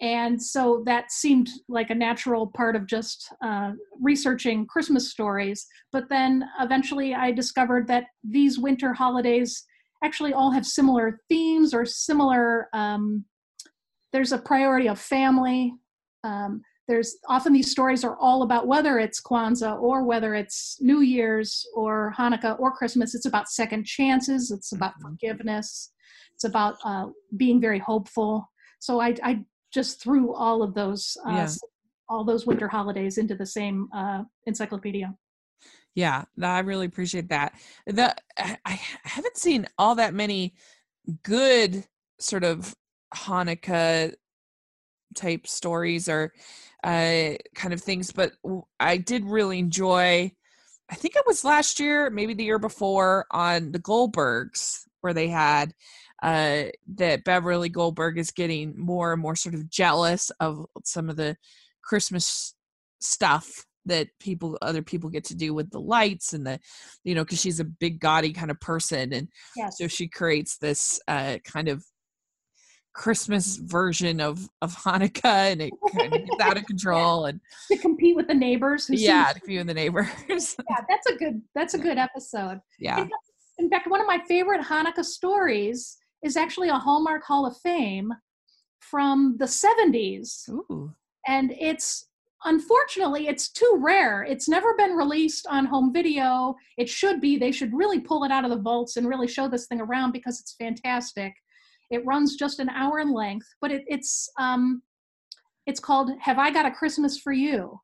and so that seemed like a natural part of just uh, researching Christmas stories. But then eventually I discovered that these winter holidays actually all have similar themes or similar, um, there's a priority of family. Um, there's often these stories are all about whether it's Kwanzaa or whether it's New Year's or Hanukkah or Christmas. It's about second chances. It's about Mhm. forgiveness. It's about uh, being very hopeful. So I, I just threw all of those uh, Yeah. all those winter holidays into the same uh, encyclopedia. Yeah, I really appreciate that. The I I haven't seen all that many good sort of Hanukkah type stories or uh kind of things, but I did really enjoy I think it was last year, maybe the year before on the Goldbergs where they had uh that Beverly Goldberg is getting more and more sort of jealous of some of the Christmas stuff that people other people get to do with the lights and the you know because she's a big gaudy kind of person and Yes. so she creates this uh kind of christmas version of of hanukkah and it kind of gets out of [laughs] control and to compete with the neighbors. Yeah to you and the neighbors [laughs] yeah, that's a good that's a good episode. yeah In fact, one of my favorite Hanukkah stories is actually a Hallmark Hall of Fame from the 70s. Ooh. And it's unfortunately it's too rare. It's never been released on home video. It should be. They should really pull it out of the vaults and really show this thing around because it's fantastic. It runs just an hour in length, but it, it's um it's called Have I Got a Christmas for You?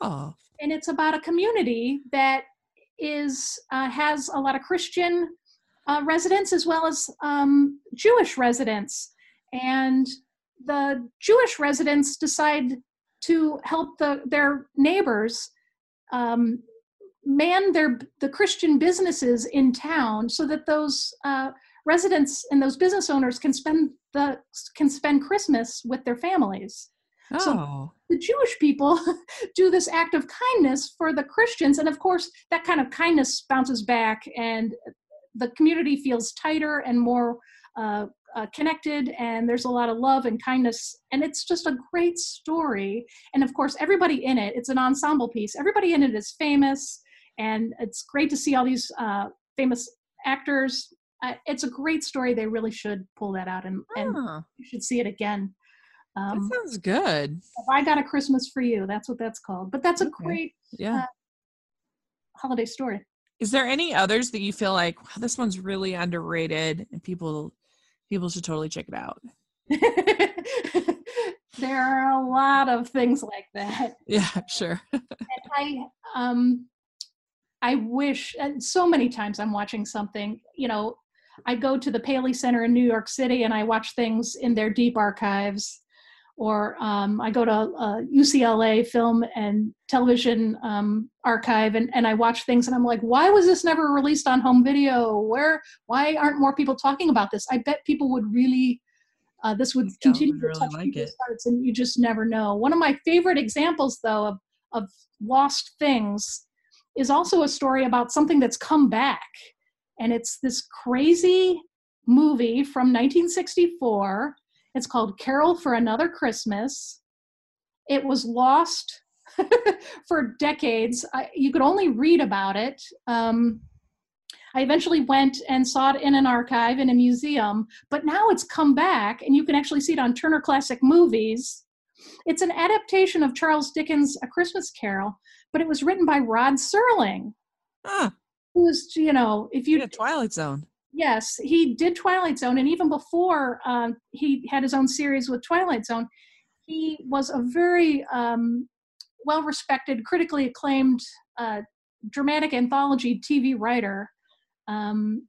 oh and it's about a community that is uh, has a lot of Christian uh, residents as well as um, Jewish residents, and the Jewish residents decide to help the, their neighbors um, man their the Christian businesses in town so that those uh, residents and those business owners can spend the can spend Christmas with their families. So- oh. the Jewish people [laughs] do this act of kindness for the Christians. And of course, that kind of kindness bounces back, and the community feels tighter and more uh, uh, connected, and there's a lot of love and kindness. And it's just a great story. And of course, everybody in it, it's an ensemble piece. Everybody in it is famous, and it's great to see all these uh, famous actors. Uh, it's a great story. They really should pull that out, and, and Huh, you should see it again. that Um, sounds good if I got a Christmas for you, that's what that's called. But that's a Okay. great yeah holiday story. Is there any others that you feel like wow, this one's really underrated and people people should totally check it out? [laughs] There are a lot of things like that. [laughs] yeah sure. [laughs] I um I wish and so many times I'm watching something, you know, I go to the Paley Center in New York City and I watch things in their deep archives or um, I go to a UCLA film and television um, archive and, and I watch things and I'm like, why was this never released on home video? Where, why aren't more people talking about this? I bet people would really, uh, this would continue would to really touch like people's it. hearts and you just never know. One of my favorite examples though of, of lost things is also a story about something that's come back. and it's this crazy movie from 1964. It's called Carol for Another Christmas. It was lost [laughs] for decades. I, you could only read about it. Um, I eventually went and saw it in an archive in a museum, but now it's come back and you can actually see it on Turner Classic Movies. It's an adaptation of Charles Dickens' A Christmas Carol, but it was written by Rod Serling. Ah. Who's, you know, if you. Yeah, Twilight Zone. Yes, he did Twilight Zone, and even before um, he had his own series with Twilight Zone, he was a very um, well respected, critically acclaimed uh, dramatic anthology TV writer. Um,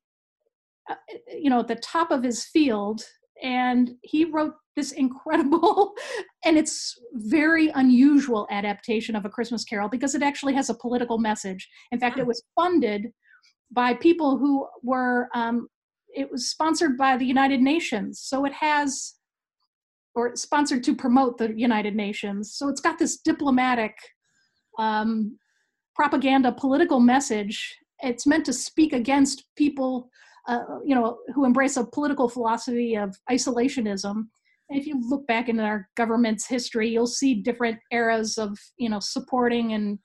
uh, you know, at the top of his field, and he wrote this incredible [laughs] and it's very unusual adaptation of a christmas carol because it actually has a political message in fact it was funded by people who were um, it was sponsored by the united nations. So it has or sponsored to promote the united nations. So it's got this diplomatic um, propaganda political message. It's meant to speak against people uh, you know who embrace a political philosophy of isolationism. If you look back in our government's history, you'll see different eras of you know supporting and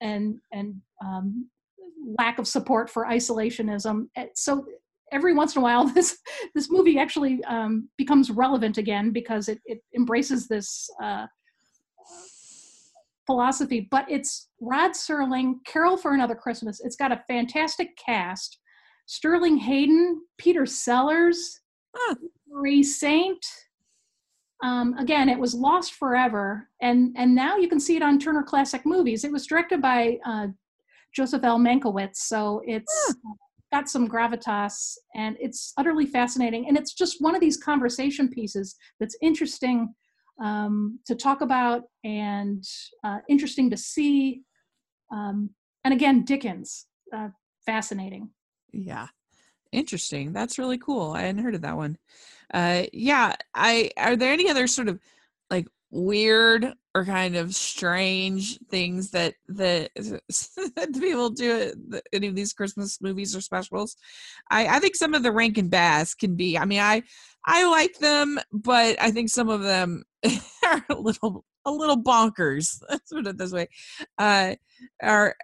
and and um, lack of support for isolationism. So every once in a while, [laughs] this this movie actually um, becomes relevant again because it, it embraces this uh, philosophy. But it's Rod Serling, Carol for Another Christmas. It's got a fantastic cast: Sterling Hayden, Peter Sellers, huh. Marie Saint. Um, again, it was lost forever, and and now you can see it on Turner Classic Movies. It was directed by uh, Joseph L. Mankiewicz, so it's yeah. got some gravitas, and it's utterly fascinating. And it's just one of these conversation pieces that's interesting um, to talk about and uh, interesting to see. Um, and again, Dickens, uh, fascinating. Yeah, interesting. That's really cool. I hadn't heard of that one uh yeah i are there any other sort of weird or kind of strange things that that, [laughs] that people do at any of these christmas movies or specials. I i think some of the rankin bass can be i mean i i like them but i think some of them [laughs] are a little a little bonkers [laughs] let's put it this way uh are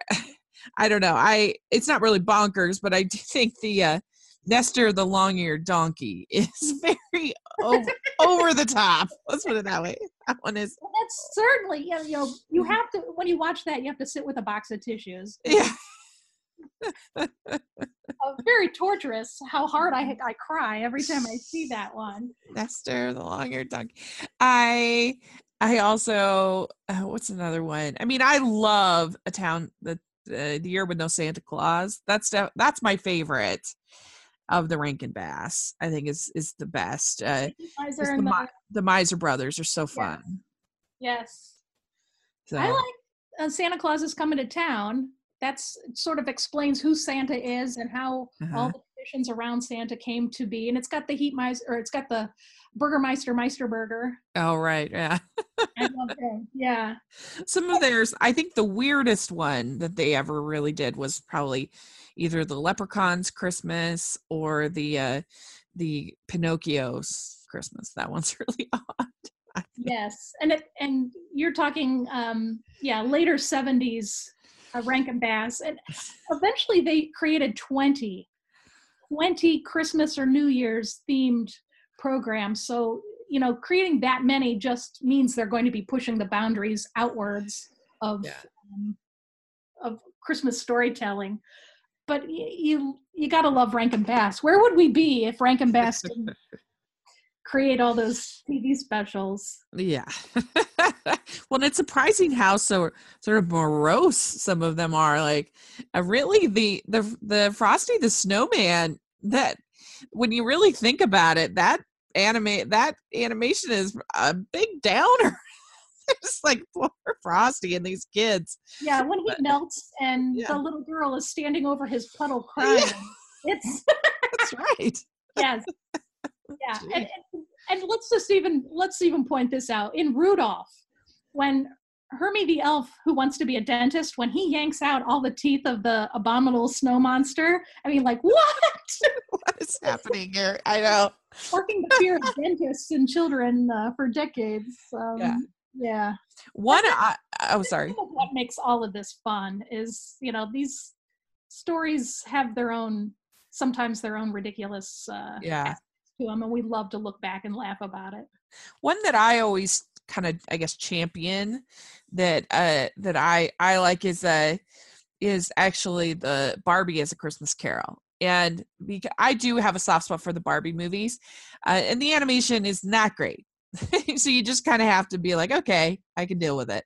i don't know i it's not really bonkers but i do think the uh Nestor the long-eared donkey is very over, over, the top. Let's put it that way. That one is. Well, that's certainly you know, you know you have to when you watch that you have to sit with a box of tissues. Yeah. [laughs] uh, very torturous. How hard I I cry every time I see that one. Nestor the long-eared donkey. I I also uh, what's another one? I mean, I love a town that uh, the year with no Santa Claus. That's that's my favorite of the Rankin Bass. I think is is the best. Uh, the, the, the, Miser Brothers are so fun. Yes. So. I like uh, Santa Claus is coming to town. That's sort of explains who Santa is and how uh-huh. all the traditions around Santa came to be. And it's got the Heat Miser, or it's got the Burgermeister Meisterburger. Oh right, yeah. [laughs] I love him. Yeah. Some of theirs, I think the weirdest one that they ever really did was probably either the Leprechaun's Christmas or the uh, the Pinocchio's Christmas. That one's [laughs] really odd. yes, and it, and you're talking, um, yeah, later '70s uh, Rankin Bass, and [laughs] eventually they created 20, 20 Christmas or New Year's themed programs. So you know, creating that many just means they're going to be pushing the boundaries outwards of yeah. um, of Christmas storytelling but you you got to love Rankin Bass. Where would we be if Rankin Bass didn't [laughs] create all those TV specials? Yeah. [laughs] well, it's surprising how so sort of morose some of them are. Like, uh, really, the the the Frosty the Snowman. That when you really think about it, that anime that animation is a big [laughs] downer. it's like poor Frosty and these kids. Yeah, when he but, melts and yeah. the little girl is standing over his puddle [laughs] crying. Yeah. It's that's right. [laughs] yes. Yeah, and, and, and let's just even let's even point this out in Rudolph when Hermie the elf who wants to be a dentist when he yanks out all the teeth of the abominable snow monster. I mean, like what? [laughs] what is happening here? I know. Working the fear of dentists and children uh, for decades. Um, Yeah. Yeah. One, I, oh, sorry. What makes all of this fun is, you know, these stories have their own, sometimes their own ridiculous uh, Yeah. to them, and we love to look back and laugh about it. One that I always kind of, I guess, champion that uh that I I like is uh is actually the Barbie as a Christmas Carol. And because I do have a soft spot for the Barbie movies, uh, and the animation is not great. [laughs] so you just kind of have to be like, okay, I can deal with it.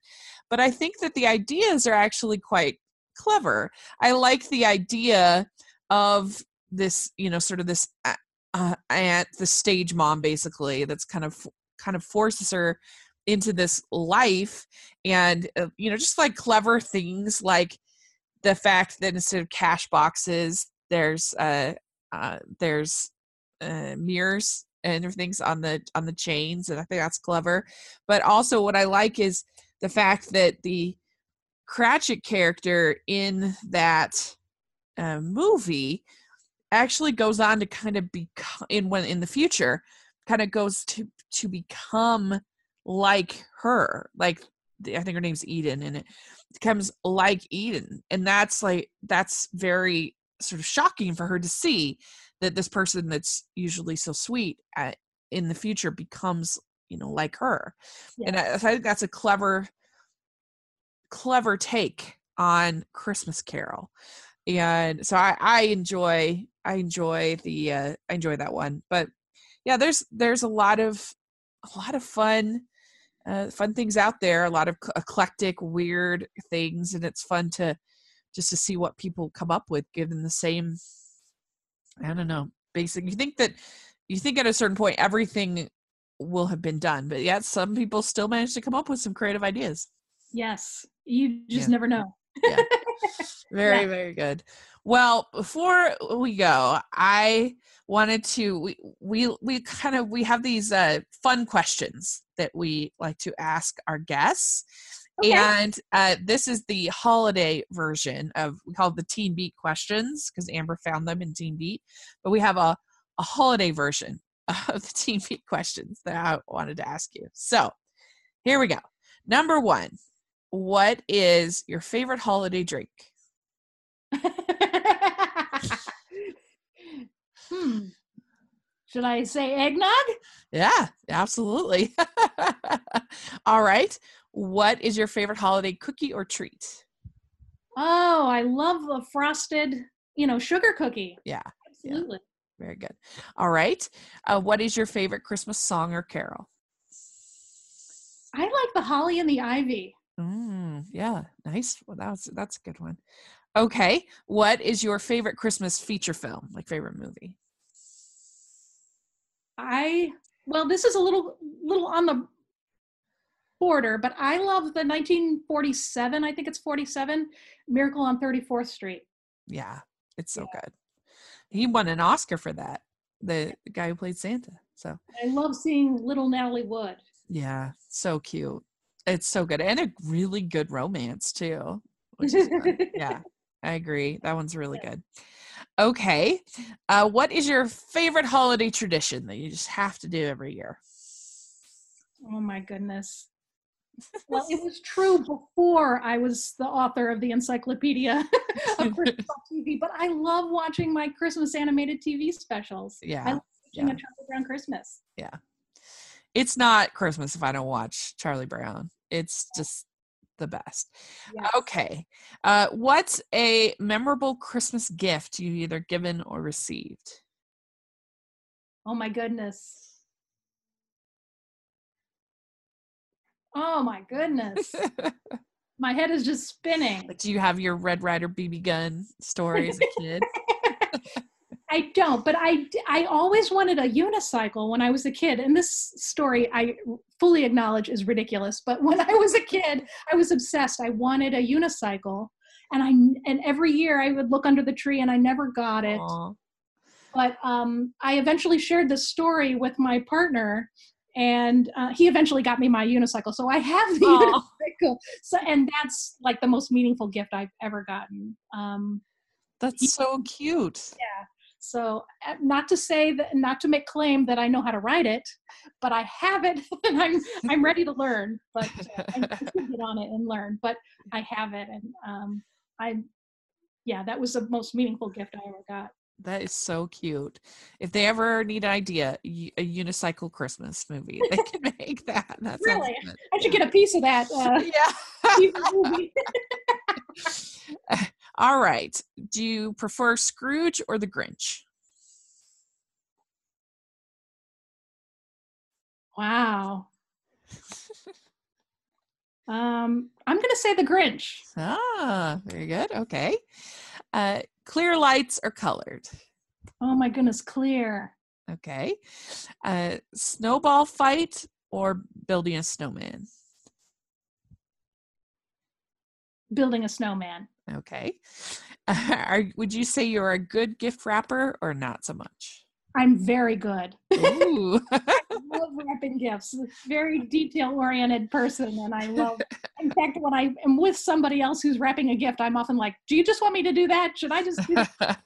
But I think that the ideas are actually quite clever. I like the idea of this, you know, sort of this uh, uh, aunt, the stage mom, basically, that's kind of kind of forces her into this life, and uh, you know, just like clever things like the fact that instead of cash boxes, there's uh, uh there's uh, mirrors and everything's on the on the chains and i think that's clever. But also what i like is the fact that the cratchit character in that uh, movie actually goes on to kind of become in when in the future kind of goes to to become like her like i think her name's eden and it becomes like eden and that's like that's very sort of shocking for her to see that this person that's usually so sweet at, in the future becomes you know like her and I, I think that's a clever clever take on christmas carol and so i i enjoy i enjoy the uh i enjoy that one but yeah there's there's a lot of a lot of fun uh, fun things out there a lot of eclectic weird things and it's fun to just to see what people come up with given the same i don't know basic you think that you think at a certain point everything will have been done but yet some people still manage to come up with some creative ideas Yes, you just Yeah. never know. Very Yeah. very good. Well before we go i wanted to we we, we kind of we have these uh fun questions that we like to ask our guests. Okay. and uh, this is the holiday version of we call it the teen beat questions because amber found them in teen beat. But we have a, a holiday version [laughs] of the teen beat questions that i wanted to ask you. So here we go. Number one what is your favorite holiday drink [laughs] hmm. Should I say eggnog? Yeah, absolutely. [laughs] All right. What is your favorite holiday cookie or treat? Oh, I love the frosted, you know, sugar cookie. Yeah, yeah. Absolutely. very good. All right. Uh, what is your favorite Christmas song or carol? I like the holly and the ivy. Mm, yeah, nice. Well, that's that's a good one. Okay. What is your favorite Christmas feature film, like favorite movie? I well, this is a little little on the border, but I love the 1947. I think it's 47 Miracle on 34th Street. Yeah, it's so good. He won an Oscar for that. The, the guy who played Santa. So I love seeing little Natalie Wood. Yeah, so cute. It's so good. And a really good romance too. Which is fun. yeah, [laughs] I agree. That one's really good. Okay. Uh, what is your favorite holiday tradition that you just have to do every year? Oh my goodness. Well, it [laughs] was true before I was the author of the Encyclopedia [laughs] of Christmas TV, but I love watching my Christmas animated TV specials. I Yeah. love watching yeah. a Charlie Brown Christmas. Yeah. It's not Christmas if I don't watch Charlie Brown. It's just the best. Yes. Okay. Uh, what's a memorable Christmas gift you either given or received? Oh my goodness. Oh my goodness. [laughs] my head is just spinning. Do you have your Red Ryder BB gun story as a kid? I don't, but I I always wanted a unicycle when I was a kid. And this story I fully acknowledge is ridiculous, but [laughs] when I was a kid, I was obsessed. I wanted a unicycle. And I and every year I would look under the tree and I never got it. Aw. But um, I eventually shared this story with my partner, and uh, he eventually got me my unicycle. So I have the Aw. cool. So, and that's like the most meaningful gift I've ever gotten. Um, That's so cute. So, uh, not to say that, not to make claim that I know how to write it, but I have it, [laughs] and I'm I'm ready to learn. But uh, I get on it and learn. But I have it, and um, I, yeah, that was the most meaningful gift I ever got. That is so cute. If they ever need an idea, a unicycle Christmas movie, they can [laughs] make that. That sounds Really? I should get a piece of that. Uh, [laughs] Yeah. [laughs] All right. Do you prefer Scrooge or the Grinch? wow. Um, I'm going to say the Grinch. Ah, very good. Okay. Uh, clear lights or colored? Oh my goodness, clear. Okay. Uh, snowball fight or building a snowman? Building a snowman. Okay. [laughs] Are, would you say you're a good gift wrapper or not so much? I'm very good. [laughs] Ooh. I love wrapping gifts. Very detail oriented person, and I love. [laughs] In fact, when I am with somebody else who's wrapping a gift, I'm often like, "Do you just want me to do that? Should I just?" Do that?"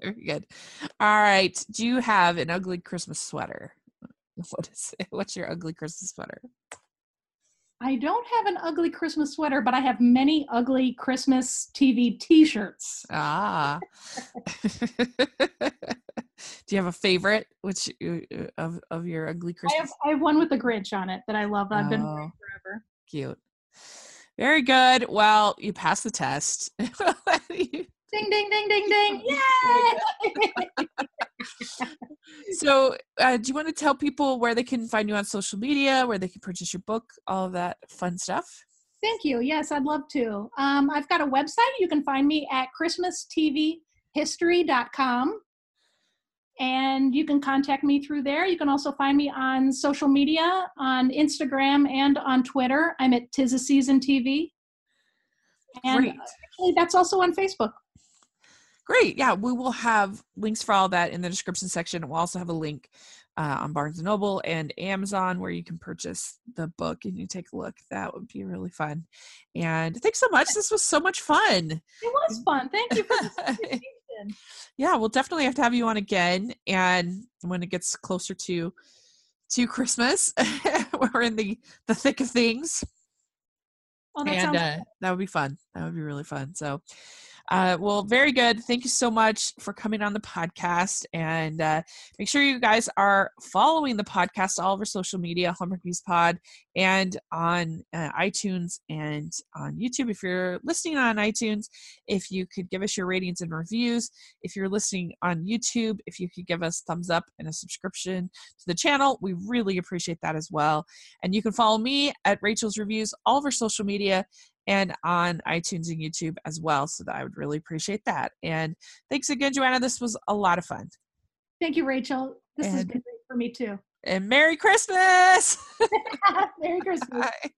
Very good. All right. Do you have an ugly Christmas sweater? What is it? What's your ugly Christmas sweater? I don't have an ugly Christmas sweater, but I have many ugly Christmas TV T-shirts. Ah. [laughs] Do you have a favorite? Which uh, of of your ugly I have Christmas? I have one with the Grinch on it that I love. I've been Oh. wearing forever. Cute. Very good. Well, you passed the test. [laughs] You- Ding ding ding ding ding! [laughs] Yay! [laughs] so, uh, do you want to tell people where they can find you on social media, where they can purchase your book, all of that fun stuff? Thank you. Yes, I'd love to. Um, I've got a website. You can find me at christmastvhistory.com. And you can contact me through there. You can also find me on social media, on Instagram and on Twitter. I'm at Tis the Season TV. And Great. actually, that's also on Facebook. Great. Yeah, we will have links for all that in the description section. We'll also have a link uh, on Barnes and Noble and Amazon where you can purchase the book and you take a look. That would be really fun. And thanks so much. This was so much fun. It was fun. Thank you for this [laughs] yeah, we'll definitely have to have you on again. And when it gets closer to to Christmas, [laughs] we're in the the thick of things. That and uh, that would be fun. That would be really fun. So, uh, well, very good. Thank you so much for coming on the podcast. And uh, make sure you guys are following the podcast, all over social media, Hallmarkies Pod, and on uh, iTunes and on YouTube. If you're listening on iTunes, if you could give us your ratings and reviews. If you're listening on YouTube, if you could give us thumbs up and a subscription to the channel, we really appreciate that as well. And you can follow me at Rachel's Reviews, all of over social media and on iTunes and YouTube as well. So that I would really appreciate that. And thanks again, Joanna. This was a lot of fun. Thank you, Rachel. This has been great for me too. And Merry Christmas! [laughs] Merry Christmas. [laughs] Bye.